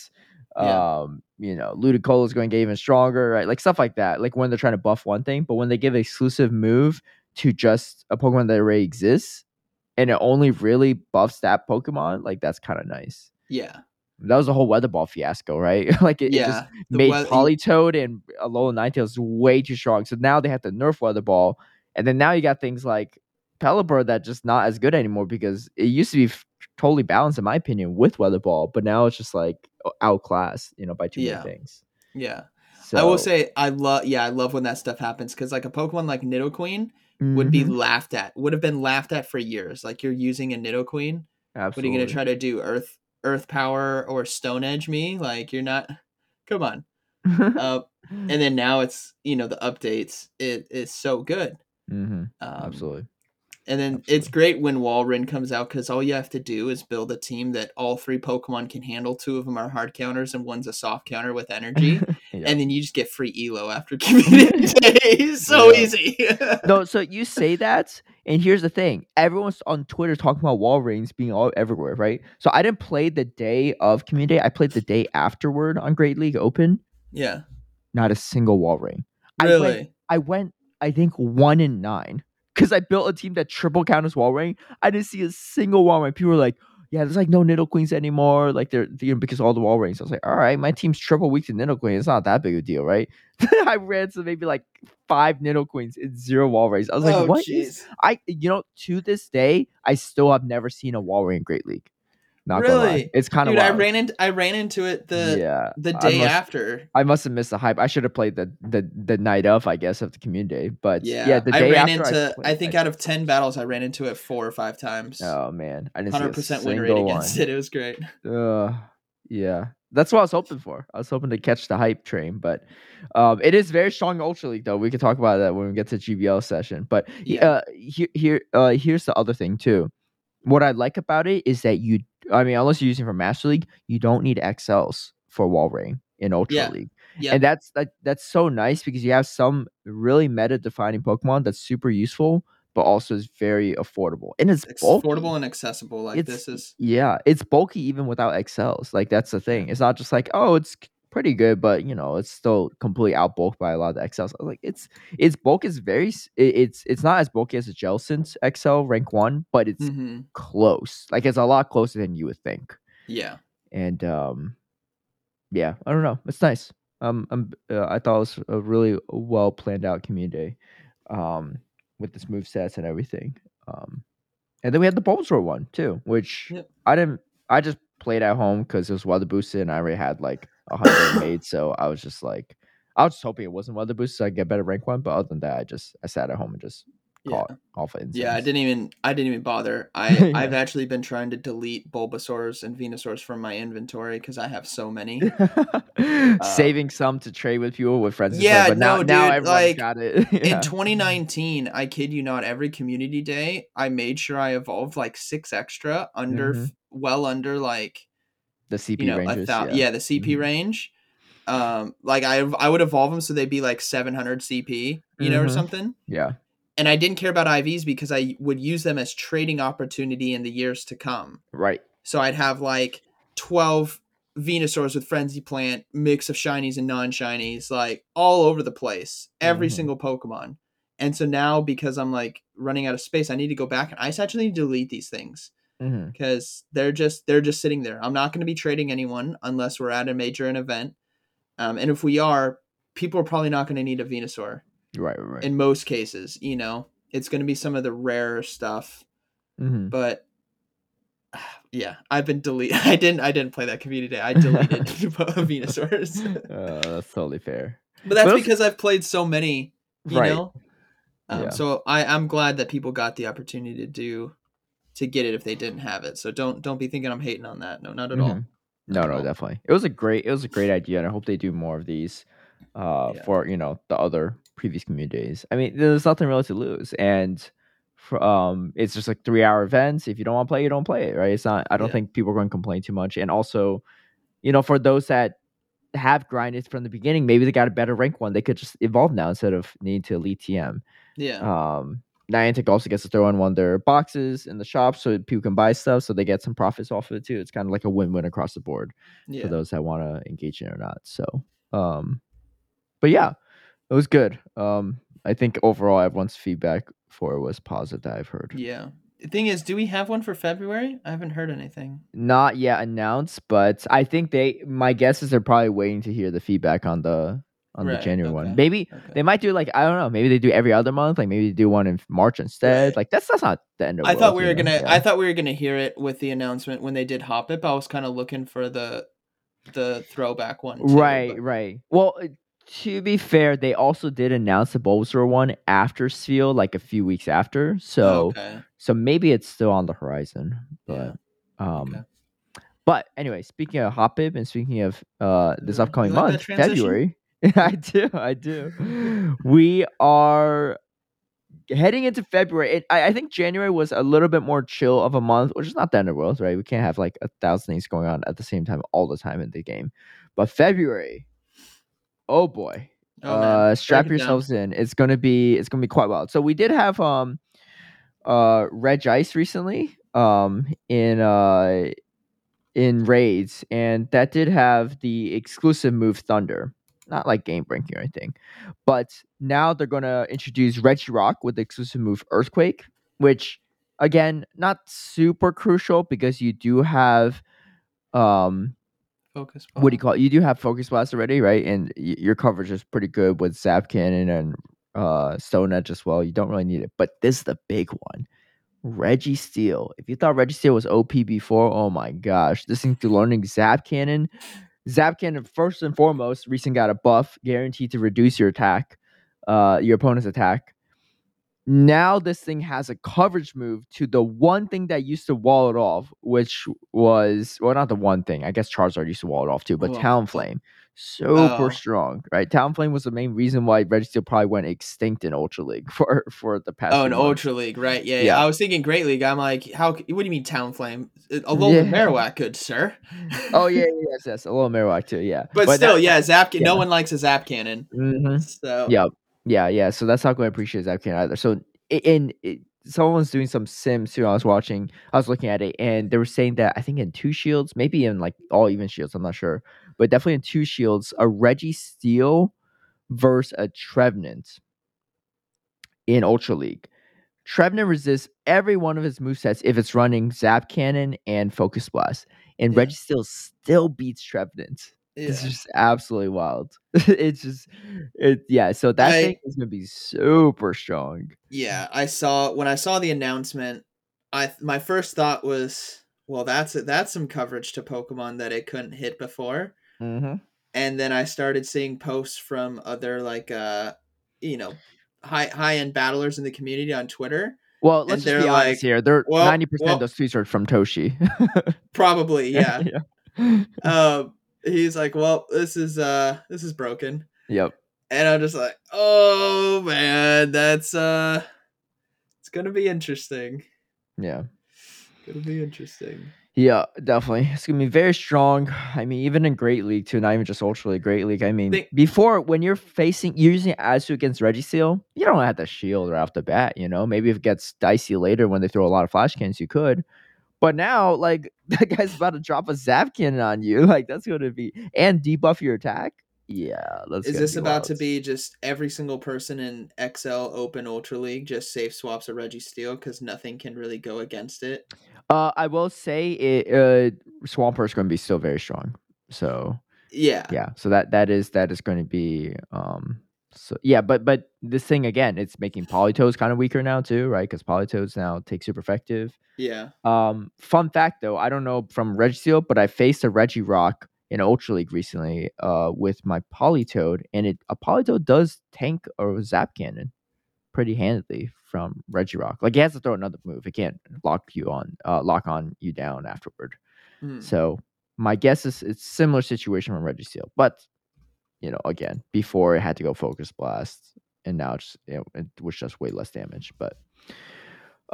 Um, you know, Ludicolo is going to get even stronger, right? Like stuff like that. Like when they're trying to buff one thing, but when they give an exclusive move to just a Pokemon that already exists, and it only really buffs that Pokemon, like that's kind of nice. Yeah. That was the whole Weather Ball fiasco, right? <laughs> like it, it just yeah. Made weath- Politoed and Alola Ninetales way too strong. So now they have to nerf Weather Ball, and then now you got things like Pelipper that just not as good anymore because it used to be f- totally balanced in my opinion with Weather Ball, but now it's just like outclassed, you know, by too Yeah. many things. Yeah. So I will say I love yeah, I love when that stuff happens because like a Pokemon like Nidoqueen would be Mhm. laughed at, would have been laughed at for years. Like you're using a Nidoqueen. What are you gonna try to do? Earth Earth Power or Stone Edge me? Like you're not come on. <laughs> Uh, and then now it's you know the updates. It is so good. hmm Um, absolutely. And then Absolutely. it's great when Walrein comes out because all you have to do is build a team that all three Pokemon can handle. Two of them are hard counters and one's a soft counter with energy. <laughs> Yeah. And then you just get free Elo after <laughs> community day. so Yeah. easy. no, so you say that, and here's the thing: everyone's on Twitter talking about Walreins being all everywhere, right? So I didn't play the day of Community I played the day afterward on Great League Open. yeah. Not a single Walrein. I went- Really? I went, I think, one in nine because I built a team that triple counters ring. I didn't see a single Walrein. People were like, "Yeah, there's like no Nidoqueens anymore." Like they're you know, because all the Walreins. I was like, "All right, my team's triple weak to Nidoqueen. It's not that big a deal, right?" <laughs> I ran to maybe like five Nidoqueens and zero Walreins. I was like, oh, "What. I you know to this day I still have never seen a Walrein in Great League. Not. Really? it's kind of Dude, I ran into I ran into it the yeah. the I day must- after. I must have missed the hype. I should have played the the the night of, I guess, of the community day. But Yeah. yeah, the I ran after into I, played, think I- out of ten battles I ran into it four or five times. Oh man, I didn't Hundred percent win rate against one. it. It was great. <laughs> Ugh, yeah, that's what I was hoping for. I was hoping to catch the hype train, but um, it is very strong Ultra League though. We can talk about that when we get to GBL session. But Yeah. uh, here, here, uh, here's the other thing too. What I like about it is that you, I mean, unless you're using for Master League, you don't need XLs for Walrein in Ultra Yeah. League, Yeah. and that's that, that's so nice because you have some really meta defining Pokemon that's super useful, but also is very affordable and it's It's affordable and accessible. Like It's- this is Yeah, it's bulky even without XLs. Like that's the thing. It's not just like oh, it's pretty good, but you know, it's still completely outbulked by a lot of the XLs. I was Like it's its bulk is very. it- It's it's not as bulky as a Jellicent's XL rank one, but it's hmm close. Like it's a lot closer than you would think. yeah. And um, yeah, I don't know. It's nice. Um, I'm, uh, I thought it was a really well planned out community, um, with this move sets and everything. Um, and then we had the Bulbasaur one too, which Yep. I didn't. I just played at home because it was weather boosted, and I already had like a hundred <coughs> made, so I was just like, I was just hoping it wasn't weather boosted, so I get better rank one. But other than that, I just I sat at home and just Yeah. caught alpha incense. Yeah, I didn't even I didn't even bother. <laughs> I Yeah. I've actually been trying to delete Bulbasaurs and Venusaurs from my inventory because I have so many. <laughs> saving some to trade with people with friends. and Uh, yeah, but now no, now dude, everyone's like, got it. <laughs> yeah. In 2019, I kid you not, every community day, I made sure I evolved like six extra under, Mhm. well under like the CP you know ranges. thousand. yeah. Yeah. the CP Mhm. range. Um, like I I would evolve them so they'd be like 700 CP, you know, or Mhm. something. yeah, And I didn't care about IVs because I would use them as trading opportunity in the years to come. right. So I'd have like 12 Venusaurs with Frenzy Plant, mix of shinies and non shinies, like all over the place, every Mhm. single Pokemon. And so now, because I'm like running out of space, I need to go back and I actually need to delete these things hmm because they're just they're just sitting there. I'm not going to be trading anyone unless we're at a major an event. Um, and if we are, people are probably not going to need a Venusaur Right, right, right. in most cases. You know, it's going to be some of the rarer stuff hmm but <sighs> yeah, I've been delete. <laughs> I didn't. I didn't play that community day. I deleted <laughs> <laughs> Venusaurs, uh, that's totally fair. but that's But because I've played so many. You Right. know, um, Yeah. so I I'm glad that people got the opportunity to do to get it if they didn't have it. So don't don't be thinking I'm hating on that. No, not at all. Mhm. No, no, all. definitely. It was a great, it was a great idea, and I hope they do more of these, uh, Yeah. for you know the other previous communities. I mean, there's nothing really to lose, and for, um, it's just like three hour events. If you don't want to play, you don't play it, right? It's not. I don't Yeah. think people are going to complain too much, and also, you know, for those that have grinded from the beginning, maybe they got a better rank one. They could just evolve now instead of needing to elite TM. Yeah, Um, Niantic also gets to throw in one of their boxes in the shop so people can buy stuff, so they get some profits off of it too. It's kind of like a win-win across the board yeah, for those that want to engage in it or not. So, um, but yeah, it was good. Um, I think overall everyone's feedback for it was positive that I've heard. yeah. The thing is, do we have one for February? I haven't heard anything. Not yet announced, but I think they. My guess is they're probably waiting to hear the feedback on the on Right, the January one. Maybe Okay. they might do like I don't know. Maybe they do every other month. Like maybe they do one in March instead. Right. Like that's that's not the end of. I the thought world, we you were know? gonna. Yeah. I thought we were gonna hear it with the announcement when they did Hoppip. But I was kind of looking for the the throwback one. too, right, but- right. Well, uh, to be fair, they also did announce the Bulbasaur one after Seal, like a few weeks after. So, okay. so maybe it's still on the horizon. But, Yeah, um, okay. but anyway, speaking of Hoppip and speaking of uh this Uh, upcoming like month. February. <laughs> I do, I do. we are heading into February. It, I, I think January was a little bit more chill of a month, which is not the end of the world, right? We can't have like a thousand things going on at the same time all the time in the game. But February, oh boy, Oh, uh, strap it down. yourselves in. It's gonna be it's gonna be quite wild. So we did have um uh Regice recently um in uh in raids, and that did have the exclusive move Thunder. Not like game breaking or anything. But now they're gonna introduce Regirock with the exclusive move Earthquake, which again, not super crucial because you do have um Focus. what do you call it? You do have focus blast already, right? And y- your coverage is pretty good with Zap Cannon and uh Stone Edge as well. You don't really need it, but this is the big one. Registeel. If you thought Registeel was OP before, oh my gosh, this thing to learning Zap Cannon. Zap Cannon, first and foremost, recent got a buff guaranteed to reduce your attack, uh, your opponent's attack. now this thing has a coverage move to the one thing that used to wall it off, which was well, not the one thing. I guess Charizard used to wall it off too, but Well, Talonflame, super Oh. strong, right? Talonflame was the main reason why Registeel probably went extinct in Ultra League <laughs> for for the past. Oh, in. Ultra League, right? Yeah, yeah. Yeah. I was thinking Great League. I'm like, how? What do you mean Talonflame? Alola Yeah. Marowak, good sir. Oh yeah, yeah, <laughs> yes, yes, a little Marowak too, yeah. But, still, that- yeah, Zap. No one likes a Zap Cannon. Mhm. So Yeah, yeah, yeah. So that's not going to appreciate Zapcan either. So in it, someone was doing some sims too. I was watching, I was looking at it, and they were saying that I think in two shields, maybe in like all even shields, I'm not sure, but definitely in two shields, a Registeel versus a Trevenant in Ultra League. Trevenant resists every one of his movesets if it's running Zap Cannon and Focus Blast, and Yeah. Registeel still beats Trevenant. yeah. It's just absolutely wild. <laughs> it's just it yeah, so that I- thing is gonna be super strong. yeah, I saw when I saw the announcement. I my first thought was, well, that's that's some coverage to Pokemon that it couldn't hit before. Mm-hmm. and then I started seeing posts from other like uh you know high high end battlers in the community on Twitter. Well, let's be honest like, here. They're well- ninety percent well- of those tweets are from Toshi. <laughs> Probably, yeah. yeah. um he's like, "Well, this is uh this is broken." Yep. And I'm just like, "Oh man, that's uh it's going to be interesting. Yeah. To be interesting." Yeah, definitely. It's gonna be very strong. I mean, even in Great League too, not even just Ultra League, Great League. I mean, Think- before when you're facing using Azu against Registeel, you don't have to shield right off the bat. You know, maybe if it gets dicey later when they throw a lot of flash cans, you could. But now, like <laughs> that guy's about to drop a Zap cannon on you. Like that's gonna be and debuff your attack. Yeah, that's Is this about to be just every single person in XL Open Ultra League just safe swaps a Registeel because nothing can really go against it? Uh, I will say it. Uh, Swampert is going to be still very strong. So Yeah. yeah, so that that is that is going to be um. So yeah, but but this thing again, it's making Politoeds kind of weaker now too, right? Because Politoeds now take super effective. Yeah. Um, fun fact though, I don't know from Registeel, but I faced a Regirock in Ultra League recently, uh, with my Politoed, and it a Politoed does tank a Zap Cannon pretty handedly from Regirock. Like he has to throw another move; it can't lock you on, uh, lock on you down afterward. Hmm. So my guess is it's similar situation from Reggie Registeel, but you know, again, before it had to go Focus Blast, and now it's you know, it was just way less damage. But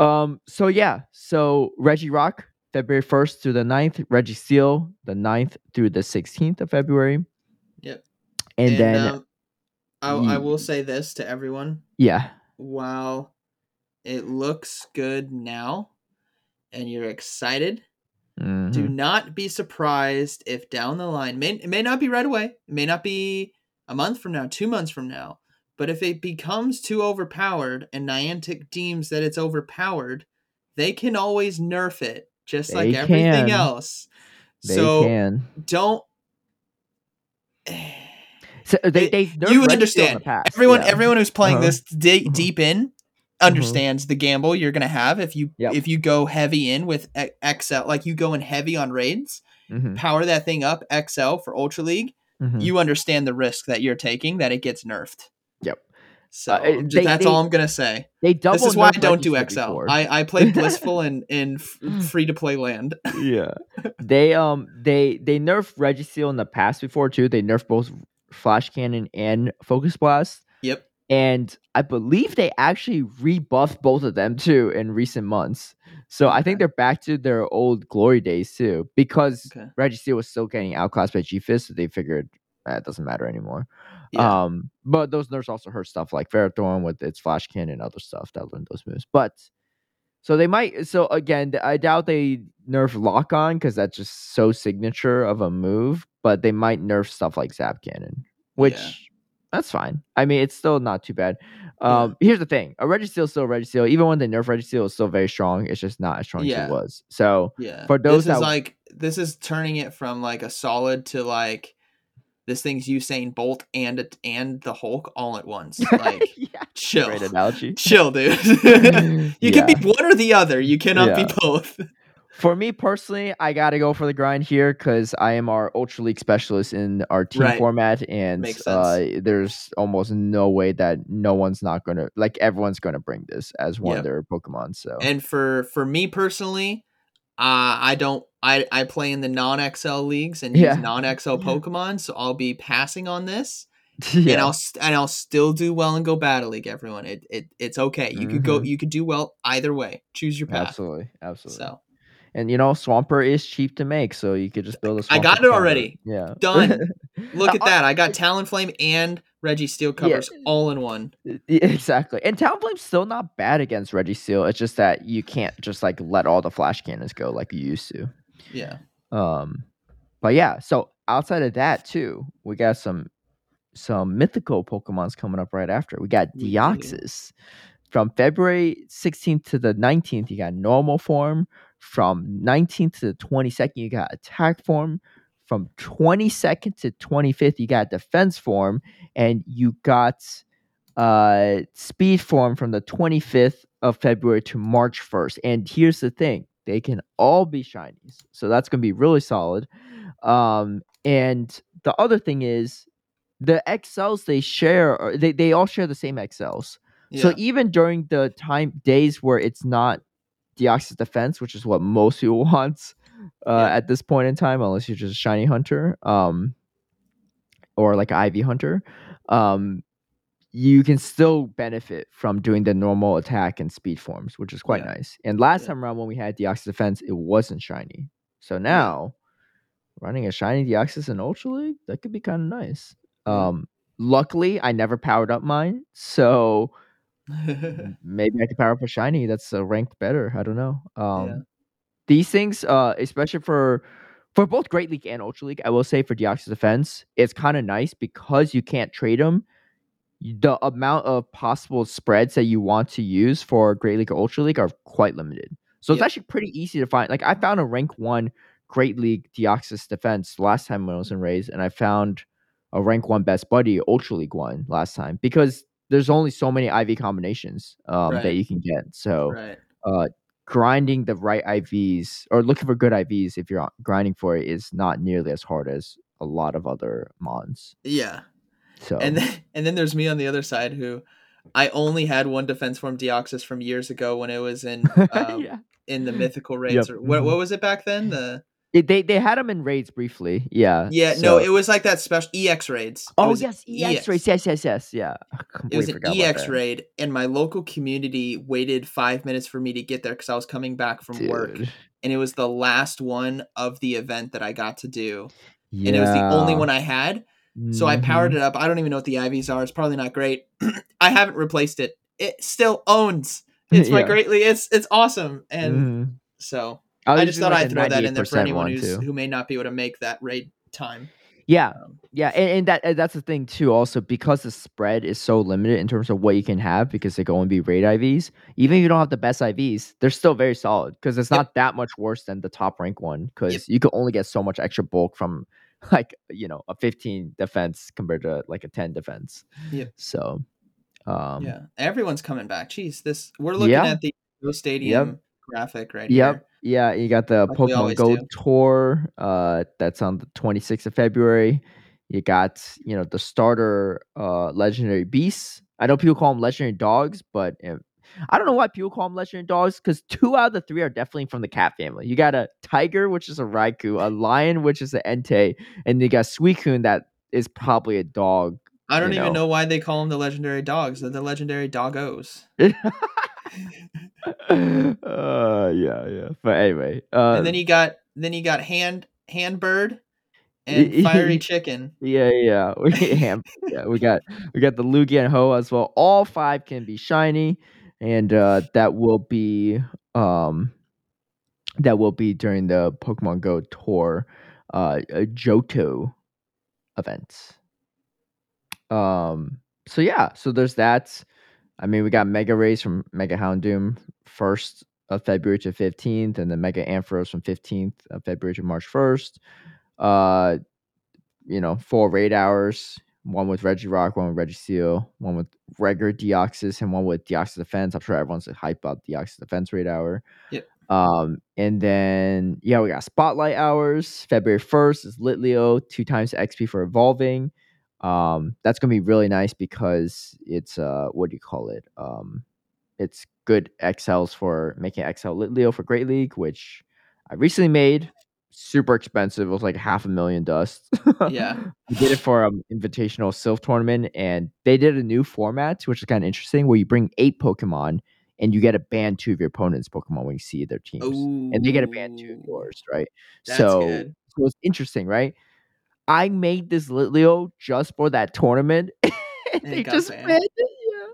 um, so yeah, so Regirock, February first through the 9th, Registeel, the 9th through the sixteenth of February. Yep. And, then um, I, I will say this to everyone: yeah, while it looks good now, and you're excited, do mhm, not be surprised if down the line, may, it may not be right away, it may not be a month from now, two months from now, but if it becomes too overpowered and Niantic deems that it's overpowered, they can always nerf it, just like everything can. else. they so can. don't. So they they- they you nerfed Registeel understand. everyone, yeah. everyone who's playing Uh-huh. this Uh-huh. deep in understands the gamble you're gonna have if you Yep. if you go heavy in with XL, like you go in heavy on raids, Mhm, power that thing up XL for Ultra League. mhm. You understand the risk that you're taking that it gets nerfed. Yep. So Uh, they- that's they- all I'm gonna say. They double. This is why I don't do XL. before. I I play <laughs> blissful in in free to play land. <laughs> yeah. They um they they nerfed Registeel in the past before too. They nerfed both Flash Cannon and Focus Blast. Yep. And I believe they actually rebuffed both of them too in recent months. So I think they're back to their old glory days too. Because Okay. Registeel was still getting outclassed by G-Fisk, so they figured eh, it doesn't matter anymore. Yeah. Um, but those nerfs also hurt stuff like Ferrothorn with its Flash Cannon and other stuff that learned those moves. But so they might. So again, I doubt they nerf Lock On because that's just so signature of a move. But they might nerf stuff like Zap Cannon, which that's fine. I mean, it's still not too bad. Yeah. Um, here's the thing: a Registeel is still a Registeel. Even when they nerf Registeel, it's still very strong. It's just not as strong as it was. So yeah. for those this is that- like this is turning it from like a solid to like this thing's Usain Bolt and and the Hulk all at once. <laughs> Like yeah, chill. great analogy. Chill, dude. <laughs> you Yeah. can be one or the other. You cannot Yeah. be both. For me personally, I gotta go for the grind here because I am our Ultra League specialist in our team Right. format, and Makes uh, there's almost no way that no one's not gonna like everyone's gonna bring this as one Yep. of their Pokemon. So And for for me personally, uh, I don't. I I play in the non XL leagues and Yeah. use non XL Pokemon, so I'll be passing on this. <laughs> yeah, and I'll st- and I'll still do well and go battle league. Everyone, it, it it's okay. You could go. Mhm. You could do well either way. Choose your path. absolutely, absolutely. So And you know, Swampert is cheap to make, so you could just build a. I got it cover. already. Yeah, Done. <laughs> look at that. I got Talonflame and Registeel covers all in one. <laughs> Exactly. And Talonflame's still not bad against Registeel. It's just that you can't just like let all the flash cannons go like you used to. Yeah. Um, but yeah. So outside of that too, we got some some mythical Pokemon's coming up right after. We got Deoxys. From February 16th to the 19th, you got normal form. From 19th to the 22nd, you got attack form. From 22nd to 25th, you got defense form, and you got uh speed form from the 25th of February to March 1st. And here's the thing, they can all be shinies. So that's going to be really solid. Um and the other thing is the XLs they share are- they they all share the same XLs. Yeah. So even during the time days where it's not Deoxys defense, which is what most people <laughs> want uh, Yeah. at this point in time, unless you're just a shiny hunter, um, or like an IV hunter, um, you can still benefit from doing the normal attack and speed forms, which is quite Yeah. nice. And last Yeah. time around when we had Deoxys defense, it wasn't shiny. So now running a shiny Deoxys in Ultra League, that could be kind of nice. Um, luckily, I never powered up mine, so <laughs> maybe I could power up a shiny that's uh, ranked better. I don't know. Um, Yeah. These things, uh, especially for for both Great League and Ultra League, I will say for Deoxys Defense, it's kind of nice because you can't trade them. The amount of possible spreads that you want to use for Great League or Ultra League are quite limited. So it's actually pretty easy to find. Like I found a rank one Great League Deoxys Defense last time when I was in Rays, and I found a rank one Best Buddy Ultra League one last time because there's only so many IV combinations um, that you can get. So right. uh, grinding the right IVs or looking for good IVs if you're grinding for it is not nearly as hard as a lot of other mons. Yeah. So And then <laughs> and then there's me on the other side who I only had one defense form Deoxys from years ago when it was in <laughs> um, yeah, in the mythical raids. Yep, Or what, mhm. what was it back then? The they they had them in raids briefly. Yeah, yeah, no, it was like that special EX raids. It oh yes, EX race. Yes, yes, yes. Yeah, It was an EX raid, and my local community waited five minutes for me to get there because I was coming back from work, and it was the last one of the event that I got to do, Yeah. and it was the only one I had. So I powered Mhm. it up. I don't even know what the IVs are. It's probably not great. <clears throat> I haven't replaced it. It still owns. It's <laughs> my greatly. It's it's awesome, and Mhm. so I, I just thought like, I'd throw that in there for anyone one, who's too. who may not be able to make that raid time. Yeah, Um, Yeah, and, and that and that's the thing too. Also, because the spread is so limited in terms of what you can have, because they can only be raid IVs. Even if you don't have the best IVs, they're still very solid because it's Yep. not that much worse than the top rank one. Because Yep. you can only get so much extra bulk from <laughs> like you know a 15 defense compared to like a 10 defense. Yeah. So, um, yeah, everyone's coming back. Jeez, this we're looking at the Go Stadium graphic right Yep. here. Yeah, you got the Like Pokemon Go do. tour. Uh, that's on the 26th of February. You got you know the starter uh legendary beasts. I know people call them legendary dogs, but uh, I don't know why people call them legendary dogs because two out of the three are definitely from the cat family. You got a tiger, which is a Raikou, a lion, which is an Entei, and you got Suicune that is probably a dog. I don't you even know. know why they call them the legendary dogs. They're the legendary doggos. <laughs> <laughs> <laughs> uh, yeah, yeah. But anyway, uh, and then you got then you got hand hand bird and <laughs> fiery chicken. Yeah, yeah. We <laughs> ham- yeah, we got we got the Lugia and Ho as well. All five can be shiny, and uh that will be um that will be during the Pokemon Go tour uh uh, Johto event. Um so yeah, so there's that. I mean we got Mega Rays from Mega Houndoom first of February to 15th, and then Mega Ampharos from 15th of February to March 1st. Uh you know, four raid hours, one with Reggie Rock, one with Registeel, one with regular Deoxys, and one with Deoxys Defense. I'm sure everyone's hype about Deoxys Defense raid hour. Yep. Um, and then yeah, we got spotlight hours. February first is Litleo, two times XP for evolving. Um, that's gonna be really nice because it's uh, what do you call it? Um, it's good XLs for making XL Litleo for Great League, which I recently made. Super expensive. It was like half a million dust. Yeah. <laughs> we did it for um invitational Silph tournament, and they did a new format, which is kind of interesting, where you bring eight Pokemon and you get to ban two of your opponent's Pokemon when you see their teams, and they get to ban two of yours, right? So, good. so it's interesting, right? I made this Litleo just for that tournament, <laughs> and And they just banned. banned it.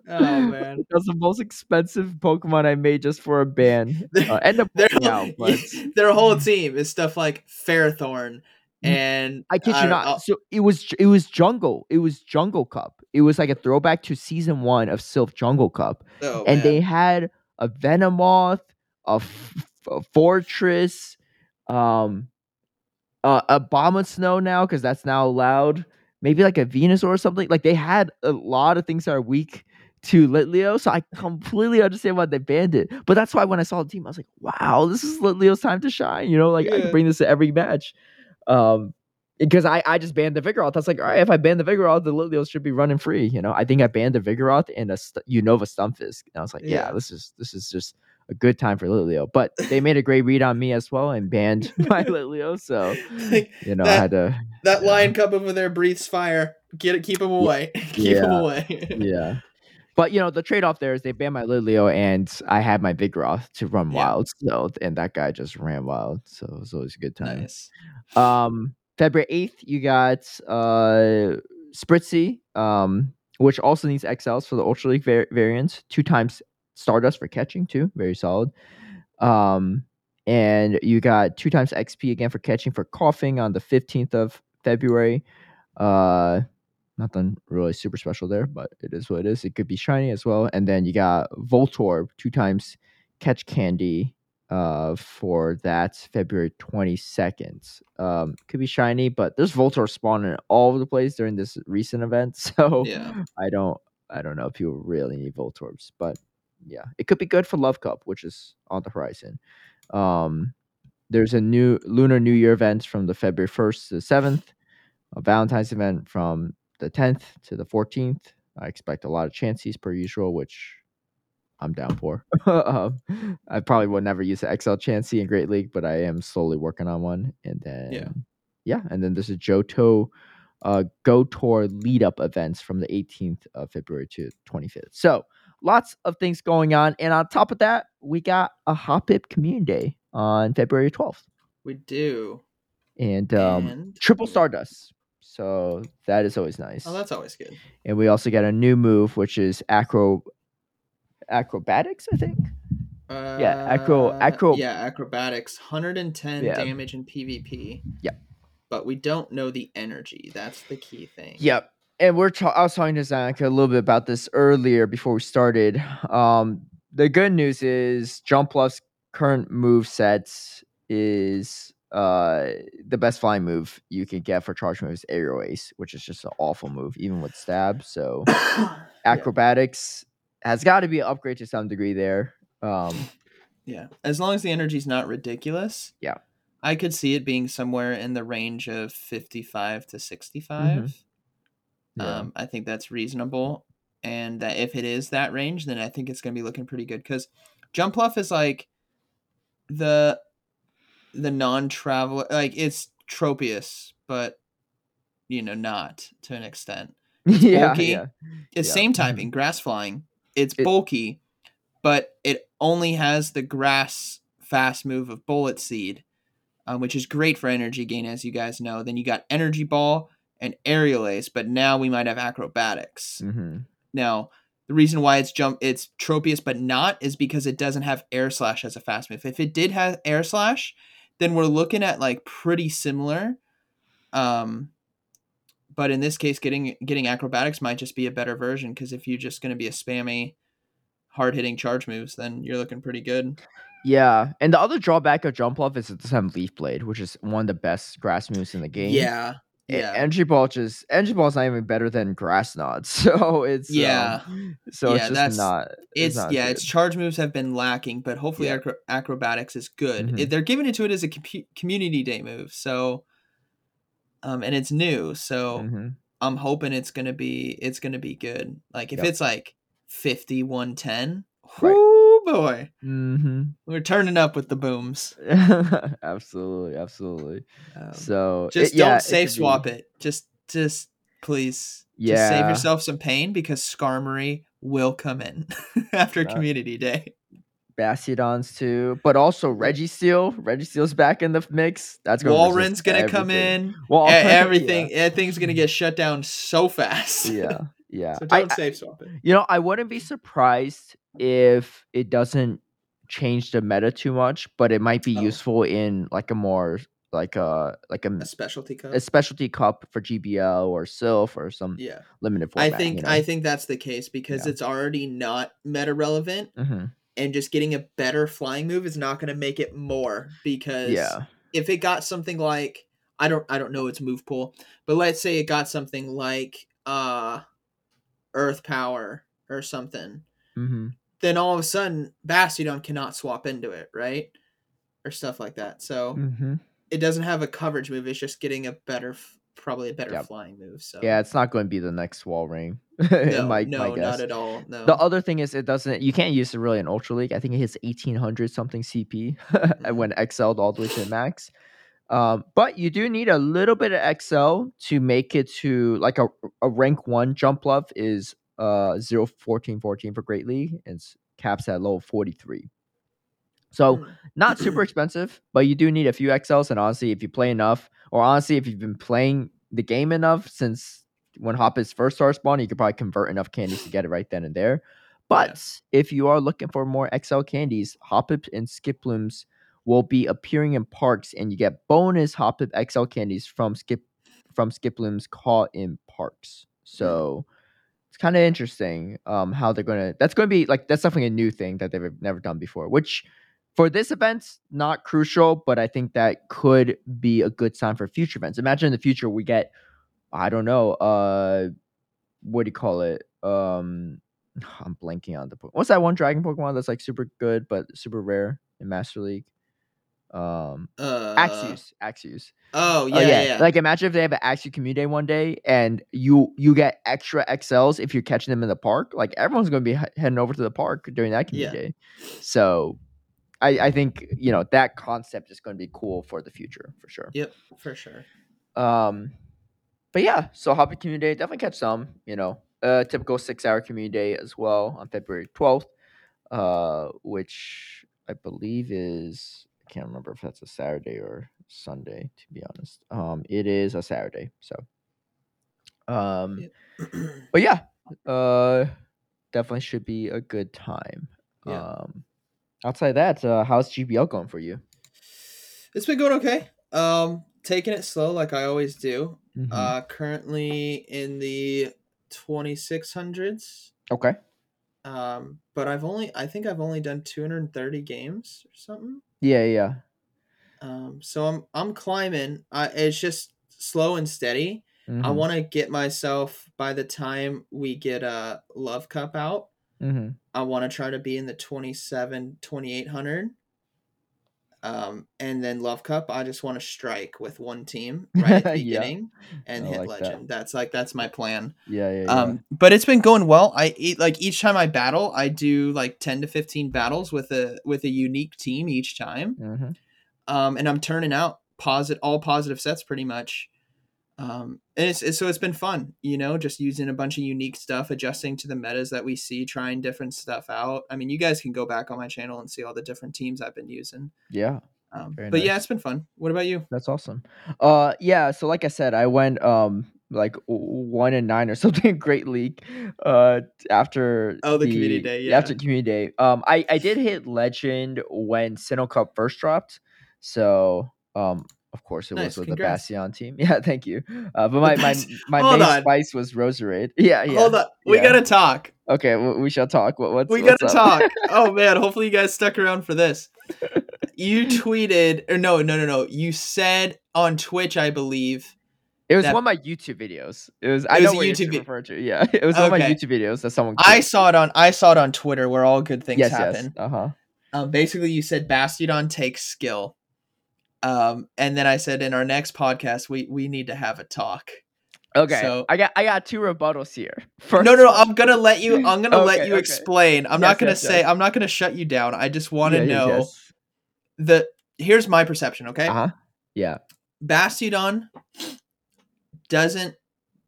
Yeah. Oh man. <laughs> Was the most expensive Pokemon I made just for a ban. <laughs> Uh, end up their, out, but their whole team is stuff like Ferrothorn and I kid you don't- not. I'll- So it was it was Jungle. It was Jungle Cup. It was like a throwback to season one of Silph Jungle Cup, oh, and man. they had a Venomoth, a, f- a Forretress, um, uh, Abomasnow now because that's now allowed. Maybe like a Venusaur or something. Like they had a lot of things that are weak to Litleo, so I completely understand why they banned it. But that's why when I saw the team, I was like, "Wow, this is Litleo's time to shine." You know, like I can bring this to every match. Um, because I, I just banned the Vigoroth. I was like, all right, if I ban the Vigoroth, the Litleos should be running free. You know, I think I banned the Vigoroth and a St- Unova Stunfisk. And I was like, yeah, Yeah. this is this is just a good time for Litleo. But they made a great read on me as well and banned <laughs> my <laughs> Litleo. So Like, you know, I That- had to that Yeah. lion cub over there breathes fire. Get it, keep him away. <laughs> keep him away. yeah. But you know, the trade off there is they banned my Litleo and I had my Vigoroth to run Yeah. wild. So and that guy just ran wild. So it was always a good time. nice. Um, February eighth, you got uh Spritzee, um, which also needs XLs for the Ultra League var- variants. Two times Stardust for catching too, very solid. Um, and you got two times XP again for catching for Koffing on the fifteenth of February. Uh, nothing really super special there, but it is what it is. It could be shiny as well. And then you got Voltorb, two times catch candy uh for that February 22nd. Um could be shiny, but there's Voltorb spawning all over the place during this recent event. <laughs> So Yeah. I don't I don't know if people really need Voltorbs, but yeah, it could be good for Love Cup, which is on the horizon. Um there's a new Lunar New Year event from the February 1st to the 7th, a Valentine's event from the 10th to the 14th. I expect a lot of Chanseys per usual, which I'm down for. <laughs> um, I probably would never use an XL Chansey in Great League, but I am slowly working on one. And then, yeah, and then there's a Johto uh, Go Tour lead up events from the 18th of February to 25th. So lots of things going on. And on top of that, we got a Hoppip Community Day on February 12th We do. and, um, and Triple Stardust. So that is always nice. Oh, that's always good. and we also get a new move, which is acro acrobatics, I think. Yeah, acro- Uh, acro- Yeah, acrobatics, 110 Yeah. damage in PvP. Yep. But we don't know the energy. That's the key thing. Yep. And we're I was talking to ZyoniK a little bit about this earlier before we started. Um, the good news is Jumpluff's current move sets is uh the best flying move you can get for charge moves aerial ace, which is just an awful move, even with stab. So <coughs> yeah. acrobatics has got to be an upgrade to some degree there. Um, Yeah. As long as the energy's not ridiculous. Yeah. I could see it being somewhere in the range of 55 to 65. Yeah. Um, I think that's reasonable. And that if it is that range, then I think it's going to be looking pretty good because Jumpluff is like the the non-travel like it's Tropius, but you know not to an extent. <laughs> yeah, bulky. yeah. It's Yeah. same typing, grass flying. It's It- bulky, but it only has the grass fast move of Bullet Seed, um, which is great for energy gain, as you guys know. Then you got Energy Ball and Aerial Ace, but now we might have Acrobatics. hmm Now, the reason why it's jump it's Tropius but not is because it doesn't have Air Slash as a fast move. If it did have Air Slash, then we're looking at like pretty similar. Um but in this case getting getting acrobatics might just be a better version because if you're just going to be a spammy hard hitting charge moves then you're looking pretty good. Yeah, and the other drawback of Jumpluff is it doesn't have Leaf Blade, which is one of the best grass moves in the game. Yeah. Yeah. Energy Ball just Energy Ball's not even better than Grass Knot, <laughs> so it's Yeah. um, so Yeah, it's just that's- not. It's not yeah, good. its charge moves have been lacking, but hopefully Yeah. acro- acrobatics is good. Mhm. It- they're giving it to it as a compu- community day move, so um, and it's new, so Mhm. I'm hoping it's gonna be it's gonna be good. Like if Yep. it's like 50, 110, Right. whoo boy, Mhm. we're turning up with the booms. <laughs> absolutely, absolutely. Um, So just it- don't it safe could swap be- it. Just just please. Just save yourself some pain because Skarmory will come in <laughs> after Right. community day. Bastiodons too, but also Registeel. Reggie Steel's back in the mix. That's gonna Walrein's gonna come in. Well, E- <laughs> everything everything's gonna get shut down so fast. Yeah, yeah. so don't I- safe swap it. You know, I wouldn't be surprised if it doesn't change the meta too much, but it might be Oh. useful in like a more like a like a, A specialty cup. a specialty cup for GBL or Sylph or some yeah. limited I think you know? I think that's the case because Yeah. it's already not meta relevant Mhm. and just getting a better flying move is not gonna make it more because yeah, if it got something like I don't I don't know its move pool, but let's say it got something like uh Earth Power or something, hmm then all of a sudden Bastiodon cannot swap into it, right? Or stuff like that. So hmm it doesn't have a coverage move. It's just getting a better, probably a better flying move. So yeah. It's not going to be the next Walrein. <laughs> no, my, no, my not at all. No, The other thing is it doesn't. You can't use it really in Ultra League. I think it hits eighteen hundred something CP <laughs> Mhm. when XL'd all the way to max. Um, but you do need a little bit of XL to make it to like a, a rank one Jumpluff is uh 0 14 14 for Great League and caps at level 43. So Mm. not super <clears throat> expensive, but you do need a few XLs. And honestly, if you play enough, or honestly, if you've been playing the game enough since when Hoppips first started spawning, you could probably convert enough candies to get it right then and there. But if you are looking for more XL candies, Hoppip and Skiplooms will be appearing in parks, and you get bonus Hoppip XL candies from Skip from Skiplooms caught in parks. So it's kind of interesting um, how they're gonna. That's gonna be like that's definitely a new thing that they've never done before. Which for this event, not crucial, but I think that could be a good sign for future events. Imagine in the future we get, I don't know, uh, what do you call it? Um, <sighs> I'm blanking on the. po- What's that one dragon Pokemon that's like super good but super rare in Master League? Um, uh, Axius, Axius. Oh yeah, Oh, yeah, yeah. Like imagine if they have an Axie community day one day and you you get extra XLs if you're catching them in the park. Like everyone's going to be he- heading over to the park during that community Yeah. day. So I I think you know that concept is going to be cool for the future for sure. Yep, for sure. Um, but yeah, so Hoppip Community Day definitely catch some. You know, uh, typical six hour community day as well on February twelfth, uh, which I believe is I can't remember if that's a Saturday or Sunday. To be honest, um, it is a Saturday. So, um, but yeah, <clears throat> uh, definitely should be a good time. Yeah. Um, outside of that, uh, how's GBL going for you? it's been going okay. Um, taking it slow like I always do. Mhm. Uh, currently in the twenty six hundreds. okay. Um, but I've only I think I've only done two hundred and thirty games or something. Yeah, yeah. Um, so I'm I'm climbing. I it's just slow and steady. I Mhm, want to get myself by the time we get a Love Cup out. mhm. I want to try to be in the 27 2800. Um, and then Love Cup, I just want to strike with one team <laughs> right at the Yeah. beginning and I hit like that. legend. That's like that's my plan. Yeah, yeah, yeah. Um, but it's been going well. I eat like each time I battle, I do like 10 to 15 battles with a with a unique team each time. hmm Um, and I'm turning out positive all positive sets pretty much. Um, and it's, it's so it's been fun, you know, just using a bunch of unique stuff, adjusting to the metas that we see, trying different stuff out. I mean, you guys can go back on my channel and see all the different teams I've been using. Yeah, Um, but yeah, it's been fun. What about you? that's awesome. Uh, yeah. So like I said, I went um like one and nine or <laughs> something Great League. Uh, after Oh, the community day, yeah. after community day. Um, I I did hit legend when Sinnoh Cup first dropped. So um. Of course, it Nice, was with congrats. the Bastion team. <laughs> Yeah, thank you. Uh, but my my <laughs> my Hold main on. spice was Roserade. <laughs> Yeah, yeah. Hold on, we yeah. gotta talk. Okay, w- we shall talk. What, what's we what's gotta up? talk. Oh man, hopefully you guys stuck around for this. You tweeted, or no, no, no, no. You said on Twitch, I believe, It It was That- one of my YouTube videos. It was. I was know a what YouTube you're vi- to. Yeah, it was one of my YouTube videos that someone. I saw it on I saw it on Twitter where all good things yes, happen. yes. Uh huh. Um, basically, you said Bastiodon takes skill, um, and then I said in our next podcast we we need to have a talk. Okay. So- I got I got two rebuttals here. First, <laughs> no, no, no, I'm gonna let you. I'm gonna let you okay. explain. I'm Yes, not gonna yes, say. yes. I'm not gonna shut you down. I just want to Yeah, know yes. the. Here's my perception. Okay, Uh-huh. Yeah. Bastiodon doesn't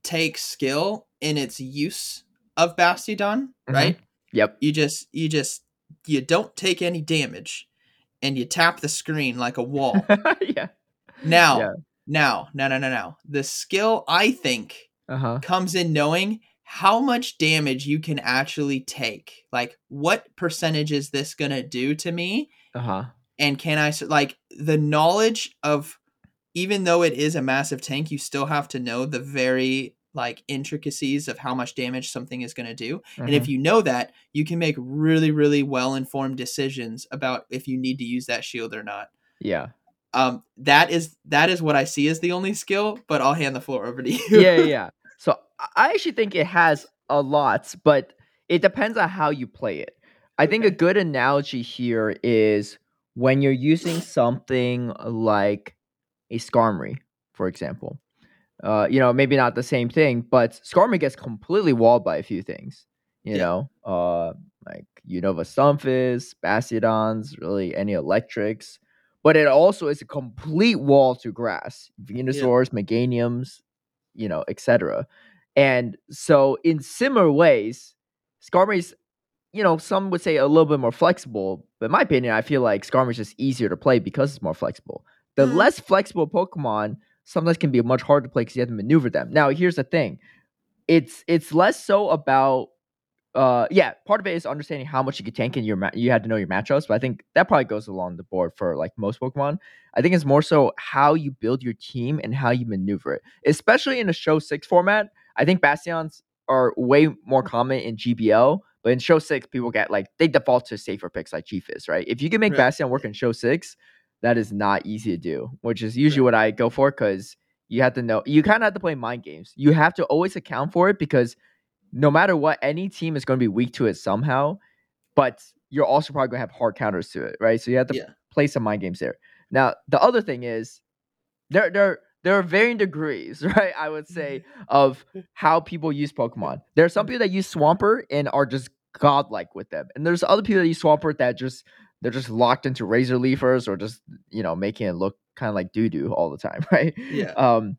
take skill in its use of Bastiodon, Mhm. right? Yep. You just you just you don't take any damage, and you tap the screen like a wall. <laughs> yeah. Now, Yeah. now, no, no, no, no. The skill I think Uh huh. comes in knowing how much damage you can actually take. Like, what percentage is this gonna do to me? Uh huh. And can I like the knowledge of even though it is a massive tank, you still have to know the very like intricacies of how much damage something is going to do. And Mm-hmm. if you know that, you can make really, really well informed decisions about if you need to use that shield or not. yeah. Um, that is that is what I see as the only skill. But I'll hand the floor over to you. yeah, yeah. <laughs> So I- I actually think it has a lot, but it depends on how you play it. I think a good analogy here is when you're using something like a Skarmory, for example. Uh, you know, maybe not the same thing, but Skarmory gets completely walled by a few things. You Yeah. know, uh, like Unova Stunfisk, Bastiodons, really any electrics. But it also is a complete wall to grass. Venusaurs, Meganiums, you know, etc. And so in similar ways, Skarmory's, you know, some would say a little bit more flexible, but in my opinion, I feel like Skarmory's just easier to play because it's more flexible. The Mm. less flexible Pokemon sometimes can be much harder to play because you have to maneuver them. Now, here's the thing. It's it's less so about uh yeah, part of it is understanding how much you could tank in your ma- you had to know your matchups, but I think that probably goes along the board for like most Pokemon. I think it's more so how you build your team and how you maneuver it. Especially in a show 6 format, I think Bastions are way more common in GBL, but in show 6 people get like they default to safer picks like Chiefus, right? If you can make Right. Bastion work in show 6, that is not easy to do, which is usually what I go for cuz you have to know you kind of have to play mind games. You have to always account for it because no matter what, any team is going to be weak to it somehow, but you're also probably going to have hard counters to it, right? So you have to Yeah. play some mind games there. Now, the other thing is there there there are varying degrees, <laughs> right? I would say <laughs> of how people use Pokemon. There are some mm-hmm. people that use Swampert and are just godlike with them, and there's other people that use Swampert that just they're just locked into Razor Leafers or just you know making it look kind of like doo doo all the time, <laughs> right? Yeah. Um,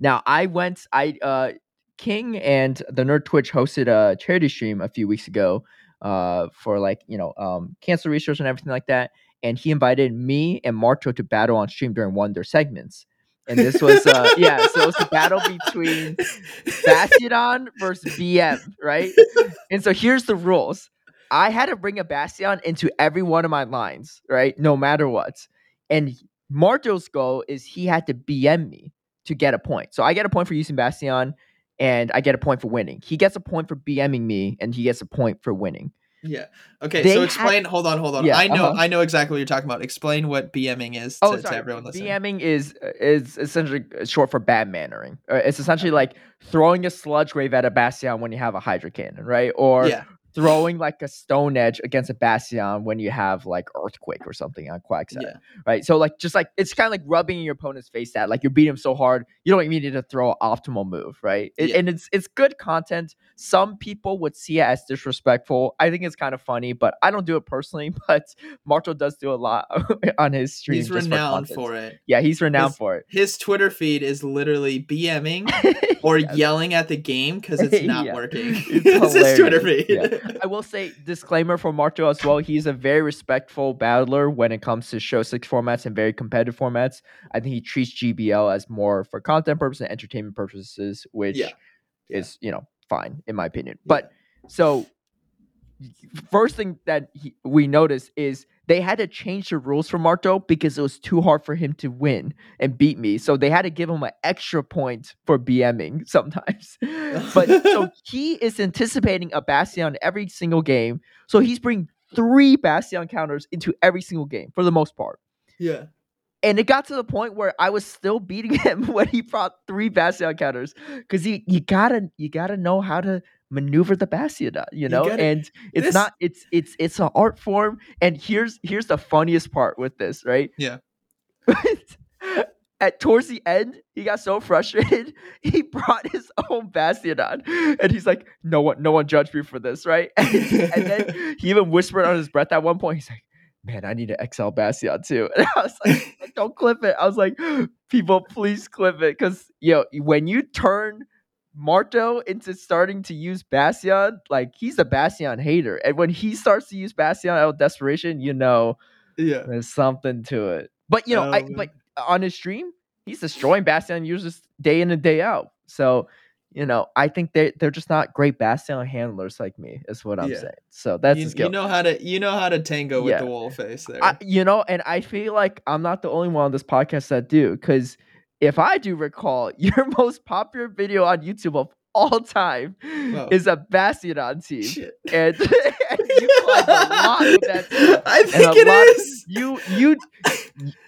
now I went, I uh, King and the Nerd Twitch hosted a charity stream a few weeks ago, uh, for like you know um cancer research and everything like that, and he invited me and Marto to battle on stream during one of their segments, and this was uh yeah, so it was a battle between <laughs> Bastion versus BM, right? And so here's the rules. I had to bring a Bastion into every one of my lines, right? No matter what. And Marto's goal is he had to BM me to get a point. So I get a point for using Bastion and I get a point for winning. He gets a point for BMing me and he gets a point for winning. Yeah. Okay. They so had- explain. hold on. Hold on. Yeah, I know. uh-huh. I know exactly what you're talking about. Explain what BMing is to, Oh, to everyone listening. BMing is is essentially short for bad mannering. Uh, It's essentially like throwing a sludge wave at a Bastion when you have a Hydro Cannon, right? Or yeah. Throwing like a Stone Edge against a Bastion when you have like Earthquake or something uh, on Quagsire, Yeah. right? So like just like it's kind of like rubbing your opponent's face that like you're beating him so hard you don't even need to throw an optimal move, right? It- Yeah. And it's it's good content. Some people would see it as disrespectful. I think it's kind of funny, but I don't do it personally. <laughs> But Marto does do a lot <laughs> on his stream. He's renowned content. for it. Yeah, he's renowned His- for it. His Twitter feed is literally <laughs> BMing or Yes. yelling at the game because it's not Yeah. working. It's his Twitter feed. <laughs> I will say disclaimer for Marto as well. He's a very respectful battler when it comes to show six formats and very competitive formats. I think he treats GBL as more for content purposes and entertainment purposes, which Yeah. Yeah. is you know fine in my opinion. But so first thing that he, we noticed is they had to change the rules for Marto because it was too hard for him to win and beat me. So they had to give him an extra point for BMing sometimes. <laughs> but so he is anticipating a Bastion every single game. So he's bringing three Bastion counters into every single game for the most part. yeah. and it got to the point where I was still beating <laughs> him when he brought three Bastion counters because you you gotta you gotta know how to maneuver the Bastion, you know. gotta- and it's this- not it's it's it's an art form. And here's here's the funniest part with this, right? Yeah. <laughs> At towards the end, he got so frustrated, <laughs> he brought his own Bastion and he's like, "No one, no one judged me for this, right?" <laughs> and then he even whispered on his breath at one point. He's like, "Man, I need an XL Bastion too." And I was like, like, "Don't clip it." I was like, "People, please clip it," because you know, when you turn Marto into starting to use Bastion, like he's a Bastion hater, and when he starts to use Bastion out of desperation, you know yeah. there's something to it. But you know, Oh, I but on his stream, he's destroying Bastion users day in and day out. So you know, I think they they're just not great Bastion handlers like me. Is what I'm Yeah. saying. So that's You, you know how to you know how to tango with Yeah. the wall face there. I, you know, and I feel like I'm not the only one on this podcast that do, because if I do recall, <laughs> your most popular video on YouTube of all time Wow. is a Bastion team, Shit. and, and <laughs> you climbed a lot with that team. <laughs> I think it lot- You you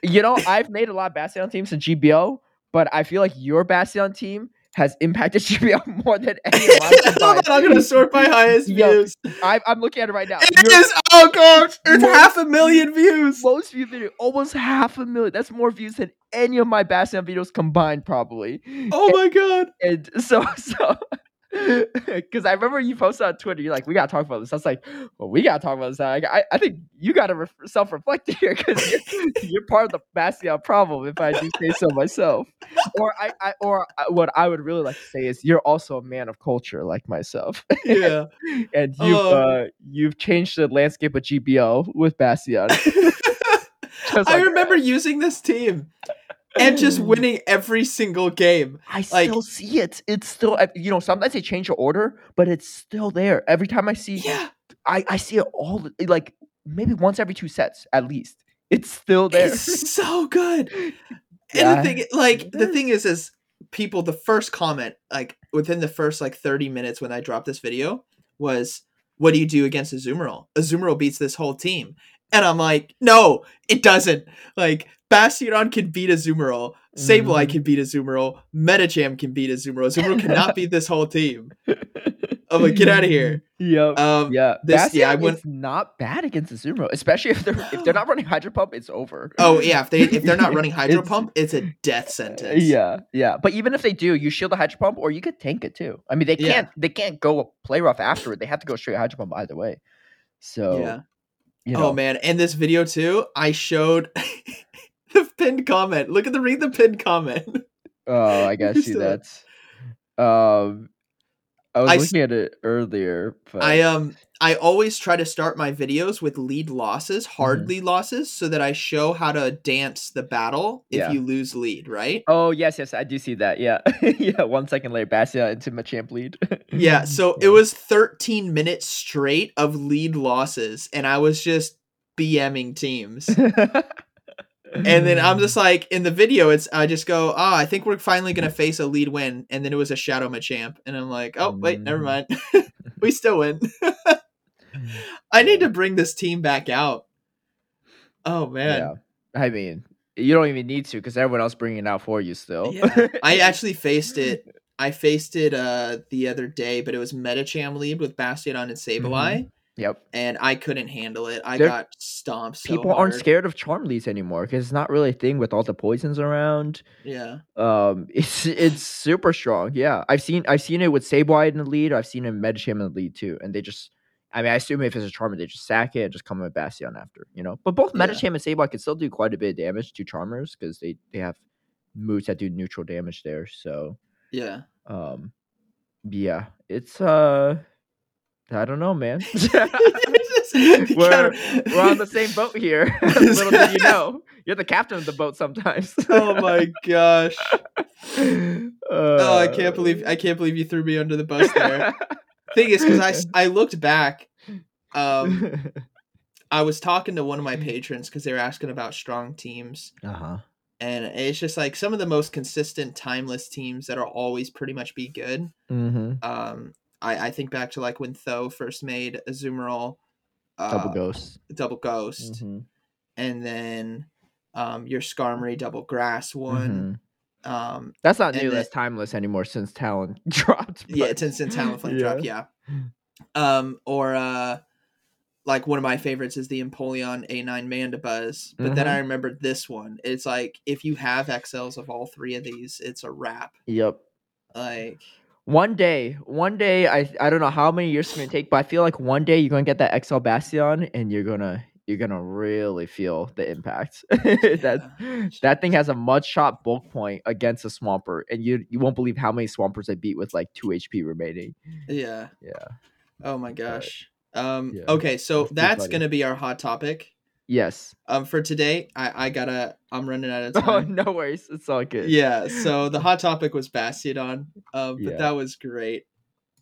you know, I've made a lot of Bastion teams in GBO, but I feel like your Bastion team has impacted GBO more than any of mine. I'm gonna sort by highest Yo, views. I, I'm looking at it right now. It is. Oh gosh, it's Most- half a million views. most view video, almost half a million. That's more views than any of my Bastion videos combined, probably. Oh my god. <laughs> And so so <laughs> because I remember you posted on Twitter, you're like, we gotta talk about this. I was like, well, we gotta talk about this. I, I, I think you gotta ref self reflect here because you're, <laughs> you're part of the Bastion problem, if I do say so myself. Or I, I or what I would really like to say is you're also a man of culture like myself, Yeah. and you've Oh. uh, you've changed the landscape of GBO with Bastion. Just I like- remember using this team and <laughs> just winning every single game. I Like- still see it. It's still, you know, sometimes they change the order, but it's still there. Every time I see, Yeah. I, I see it all, like maybe once every two sets at least. It's still there. It's so good. <laughs> And Yeah, the thing, like, the thing is, is people. The first comment, like within the first like thirty minutes when I dropped this video, was, "What do you do against Azumarill? Azumarill beats this whole team." And I'm like, no, it doesn't. Like, Bastion can beat Azumarill, Sableye Mhm. can beat Azumarill, Medicham can beat Azumarill. Azumarill cannot beat this whole team. I'm like, get out of <laughs> here. Yep. Um, yeah, this- Bastion yeah, I went- is not bad against Azumarill, especially if they're if they're not <gasps> running Hydro Pump, it's over. Oh yeah, if they if they're not running <laughs> Hydro It's- Pump, it's a death sentence. Yeah, yeah. But even if they do, you shield the Hydro Pump, or you could tank it too. I mean, they can't they can't go play rough after it. They have to go straight Hydro Pump either way. So Yeah. You know, Oh man, and this video too, I showed <laughs> the pinned comment. Look at the read the pinned comment. Oh, I gotta see that. Um, I was I looking at it earlier, but I um I always try to start my videos with lead losses, hard Mhm. lead losses, so that I show how to dance the battle if Yeah. you lose lead, right? oh yes, yes, I do see that. Yeah, <laughs> yeah. One second later, Bastia into Machamp lead. Yeah, <laughs> so it was 13 minutes straight of lead losses, and I was just BMing teams. <laughs> And then I'm just like in the video, it's I just go, oh, I think we're finally gonna face a lead win, and then it was a Shadow Machamp, and I'm like, oh wait, never Mm. mind, <laughs> we still win. <laughs> I need to bring this team back out. Oh man, yeah. I mean, you don't even need to because everyone else bringing it out for you still. Yeah. I <laughs> actually faced it. I faced it uh the other day, but it was Medicham lead with Bastion on and Sableye, Yep. and I couldn't handle it. I There- got stomped. So People aren't scared of charm leads anymore because it's not really a thing with all the poisons around. Yeah, Um, <laughs> it's it's super strong. Yeah, I've seen I've seen it with Sableye in the lead. I've seen it in Medicham in the lead too, and they just. I mean, I assume if it's a Charmer, they just sack it and just come with Bastion after, you know. But both Yeah. Medicham and Sableye can still do quite a bit of damage to Charmers because they they have moves that do neutral damage there. So, yeah. um, yeah, it's uh, I don't know, man. <laughs> <laughs> we're, We're- on the same boat here. <laughs> Little did you know, you're the captain of the boat sometimes. oh my gosh! oh, Oh, I can't believe I can't believe you threw me under the bus there. Thing is, because I I looked back, um, I was talking to one of my patrons because they were asking about strong teams, uh huh. and it's just like some of the most consistent, timeless teams that'll always pretty much be good. Mm-hmm. Um, I I think back to like when Tho first made Azumarill, uh, Double ghost. Double Ghost, Mhm. and then um, your Skarmory double grass one. Mhm. Um, That's not new. then- That's timeless anymore since Talon <laughs> dropped. yeah, but- it's instant Talonflame Yeah. drop. Yeah. Um, or uh, like one of my favorites is the Empoleon A9 Mandibuzz. But then Mhm. I remembered this one. It's like if you have XLs of all three of these, it's a wrap. Yep. Like One day, one day, I I don't know how many years it's gonna take, but I feel like one day you're gonna get that XL Bastion, and you're gonna you're gonna really feel the impact. <laughs> that that thing has a mud shot bulk point against a Swampert, and you you won't believe how many Swampers I beat with like two HP remaining. yeah. Yeah. Oh my gosh. Um. Yeah. Okay, so That's that's gonna be our hot topic. Yes. Um. For today, I I gotta. I'm running out of <laughs> time. Oh no worries, it's all good. yeah. So the <laughs> hot topic was Bastiodon. Um. But Yeah. that was great.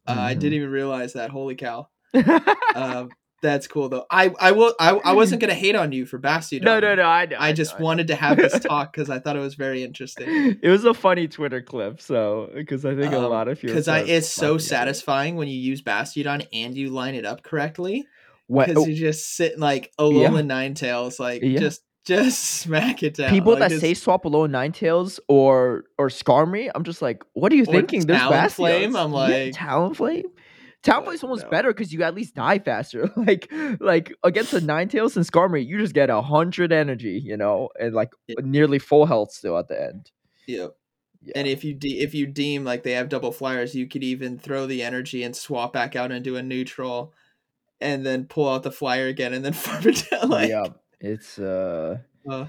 Uh, I Mhm. didn't even realize that. Holy cow. <laughs> um, that's cool though. I I will. I, I wasn't gonna hate on you for Bastiodon. no, no, no. I know. I know, just know. wanted to have this talk because I thought it was very interesting. It was a funny Twitter clip, so because I think a Um, lot of you Because I, it's so it. satisfying when you use Bastiodon and you line it up correctly. When- Because oh, you just sit like Alolan tails, like Yeah. just just <laughs> smack it down. people like, that it's- say swap Alolan Ninetales or or Skarmory, I'm just like, what are you thinking? There's Talonflame, Bastions. I'm like Yeah, Talonflame. Talonflame's Like, almost better because you at least die faster. <laughs> like like against the tails and Skarmory, you just get a hundred energy, you know, and like Yeah. nearly full health still at the end. Yep. Yeah. And if you de- if you deem like they have double flyers, you could even throw the energy and swap back out into a neutral, and then pull out the flyer again, and then <laughs> farm it down. Like, yeah, it's uh uh,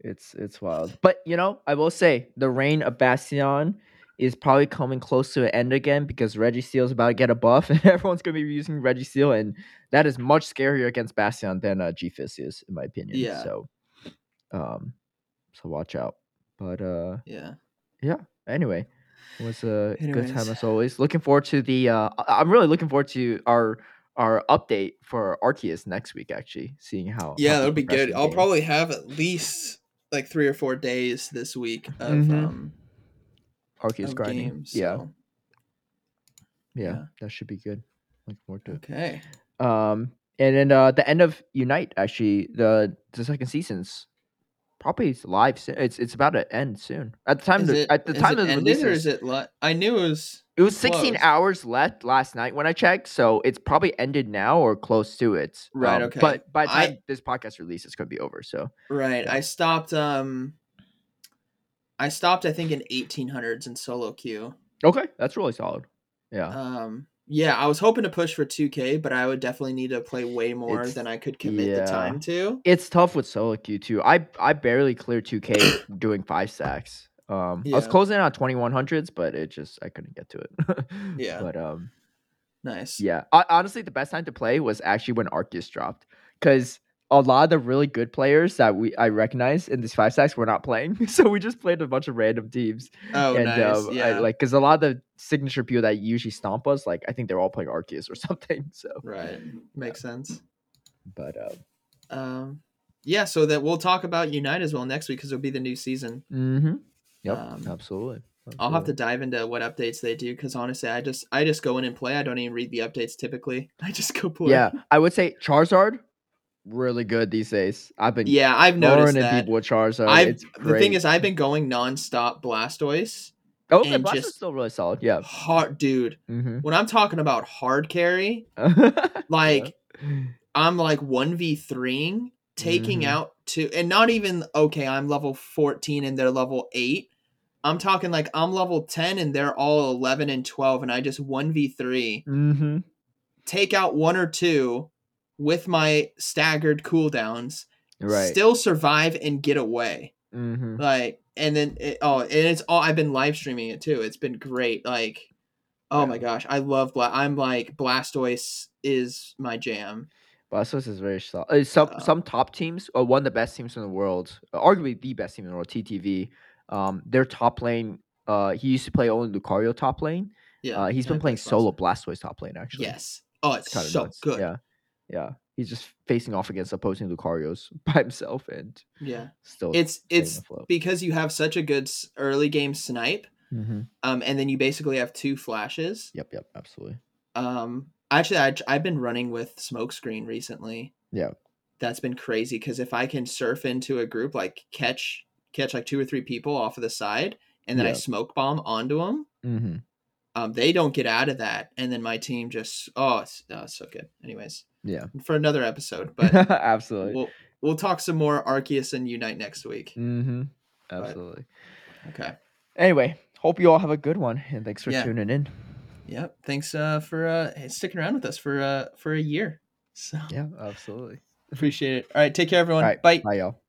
It's it's wild. But you know, I will say the reign of Bastion is probably coming close to an end again because Registeel's about to get a buff <laughs> and everyone's gonna be using Registeel and that is much scarier against Bastion than uh G-Fisk is, in my opinion. Yeah. So um so watch out. But uh yeah. Yeah. Anyway. It was a good time as always. Looking forward to the uh I'm really looking forward to our our update for Arceus next week actually, seeing how Yeah, that'll be good. I'll probably have at least like three or four days this week of Mhm. um Arceus of grinding. games. Yeah. so- yeah, Yeah. that should be good. Looking forward to it. Okay. Um, and then uh, the end of Unite actually the the second season's probably live. Soon. It's it's about to end soon. At the time, the, it, at the time of the ended release, or is it? Li- I knew it was. it was 16 closed? hours left last night when I checked, so it's probably ended now or close to it. Right, Um, okay. But by the I- this podcast release, it's gonna be over. So Right. Yeah. I stopped. Um. I stopped. I think in 1800s in solo queue. okay, that's really solid. Yeah, Um. Yeah, I was hoping to push for 2K, but I would definitely need to play way more It's- than I could commit yeah. the time to. it's tough with solo queue too. I I barely cleared 2K <coughs> doing five stacks. Um, I was closing in on 2100s, but it just I couldn't get to it. <laughs> Yeah. but um, Nice. yeah. I, honestly, the best time to play was actually when Arceus dropped, because a lot of the really good players that we I recognize in these five stacks were not playing, <laughs> so we just played a bunch of random teams. Oh, and nice. um, I- yeah. like because a lot of the signature people that usually stomp us, like I think they're all playing Arceus or <laughs> something. So, right. Makes sense. but um, Um. Yeah. So that we'll talk about Unite as well next week because it'll be the new season. hmm yep, Um, absolutely. I'll have to dive into what updates they do because honestly, I just I just go in and play. I don't even read the updates typically. <laughs> I just go play. Yeah, I would say Charizard, really good these days. I've been Yeah, I've noticed that. people with Charizard. I've, the thing is, I've been going nonstop Blastoise. oh, and Blastoise just- is still really solid. Yeah. Hard, dude. Mm-hmm. When I'm talking about hard carry, <laughs> like I'm like one v threeing, taking Mhm. out two, and not even okay. I'm level 14 and they're level eight. I'm talking like I'm level 10 and they're all 11 and 12, and I just one v three. mm-hmm. take out one or two with my staggered cooldowns, Right. still survive and get away. mm-hmm. Like, and then it, oh, and it's all I've been live streaming it too. It's been great. Like, oh my gosh, I love Bla- I'm like Blastoise is my jam. Blastoise is very solid. Uh, some Uh, some top teams, or one of the best teams in the world, arguably the best team in the world, TTV. Um, their top lane. Uh, he used to play only Lucario top lane. Yeah, Uh, he's been playing play solo Blastoise. Top lane actually. Yes. Oh, it's, it's so nuts. good. Yeah, yeah. He's just facing off against opposing Lucarios <laughs> by himself and Yeah. still. It's it's because you have such a good early game snipe, Mhm. um, and then you basically have two flashes. Yep, yep, absolutely. Um, actually, I, I've been running with smokescreen recently. Yeah. that's been crazy because if I can surf into a group like catch catch like two or three people off of the side and then I smoke bomb onto them, hmm um, they don't get out of that, and then my team just oh, it's, oh, it's so good. Anyways, Yeah. for another episode, but <laughs> Absolutely. we'll we'll talk some more Arceus and Unite next week. hmm Absolutely. Okay. Anyway, hope you all have a good one, and thanks for Yeah. tuning in. Yep. Thanks uh, for uh, sticking around with us for uh, for a year. <laughs> So Yeah, absolutely. appreciate it. All right. Take care, everyone. Right, Bye. Bye, y'all.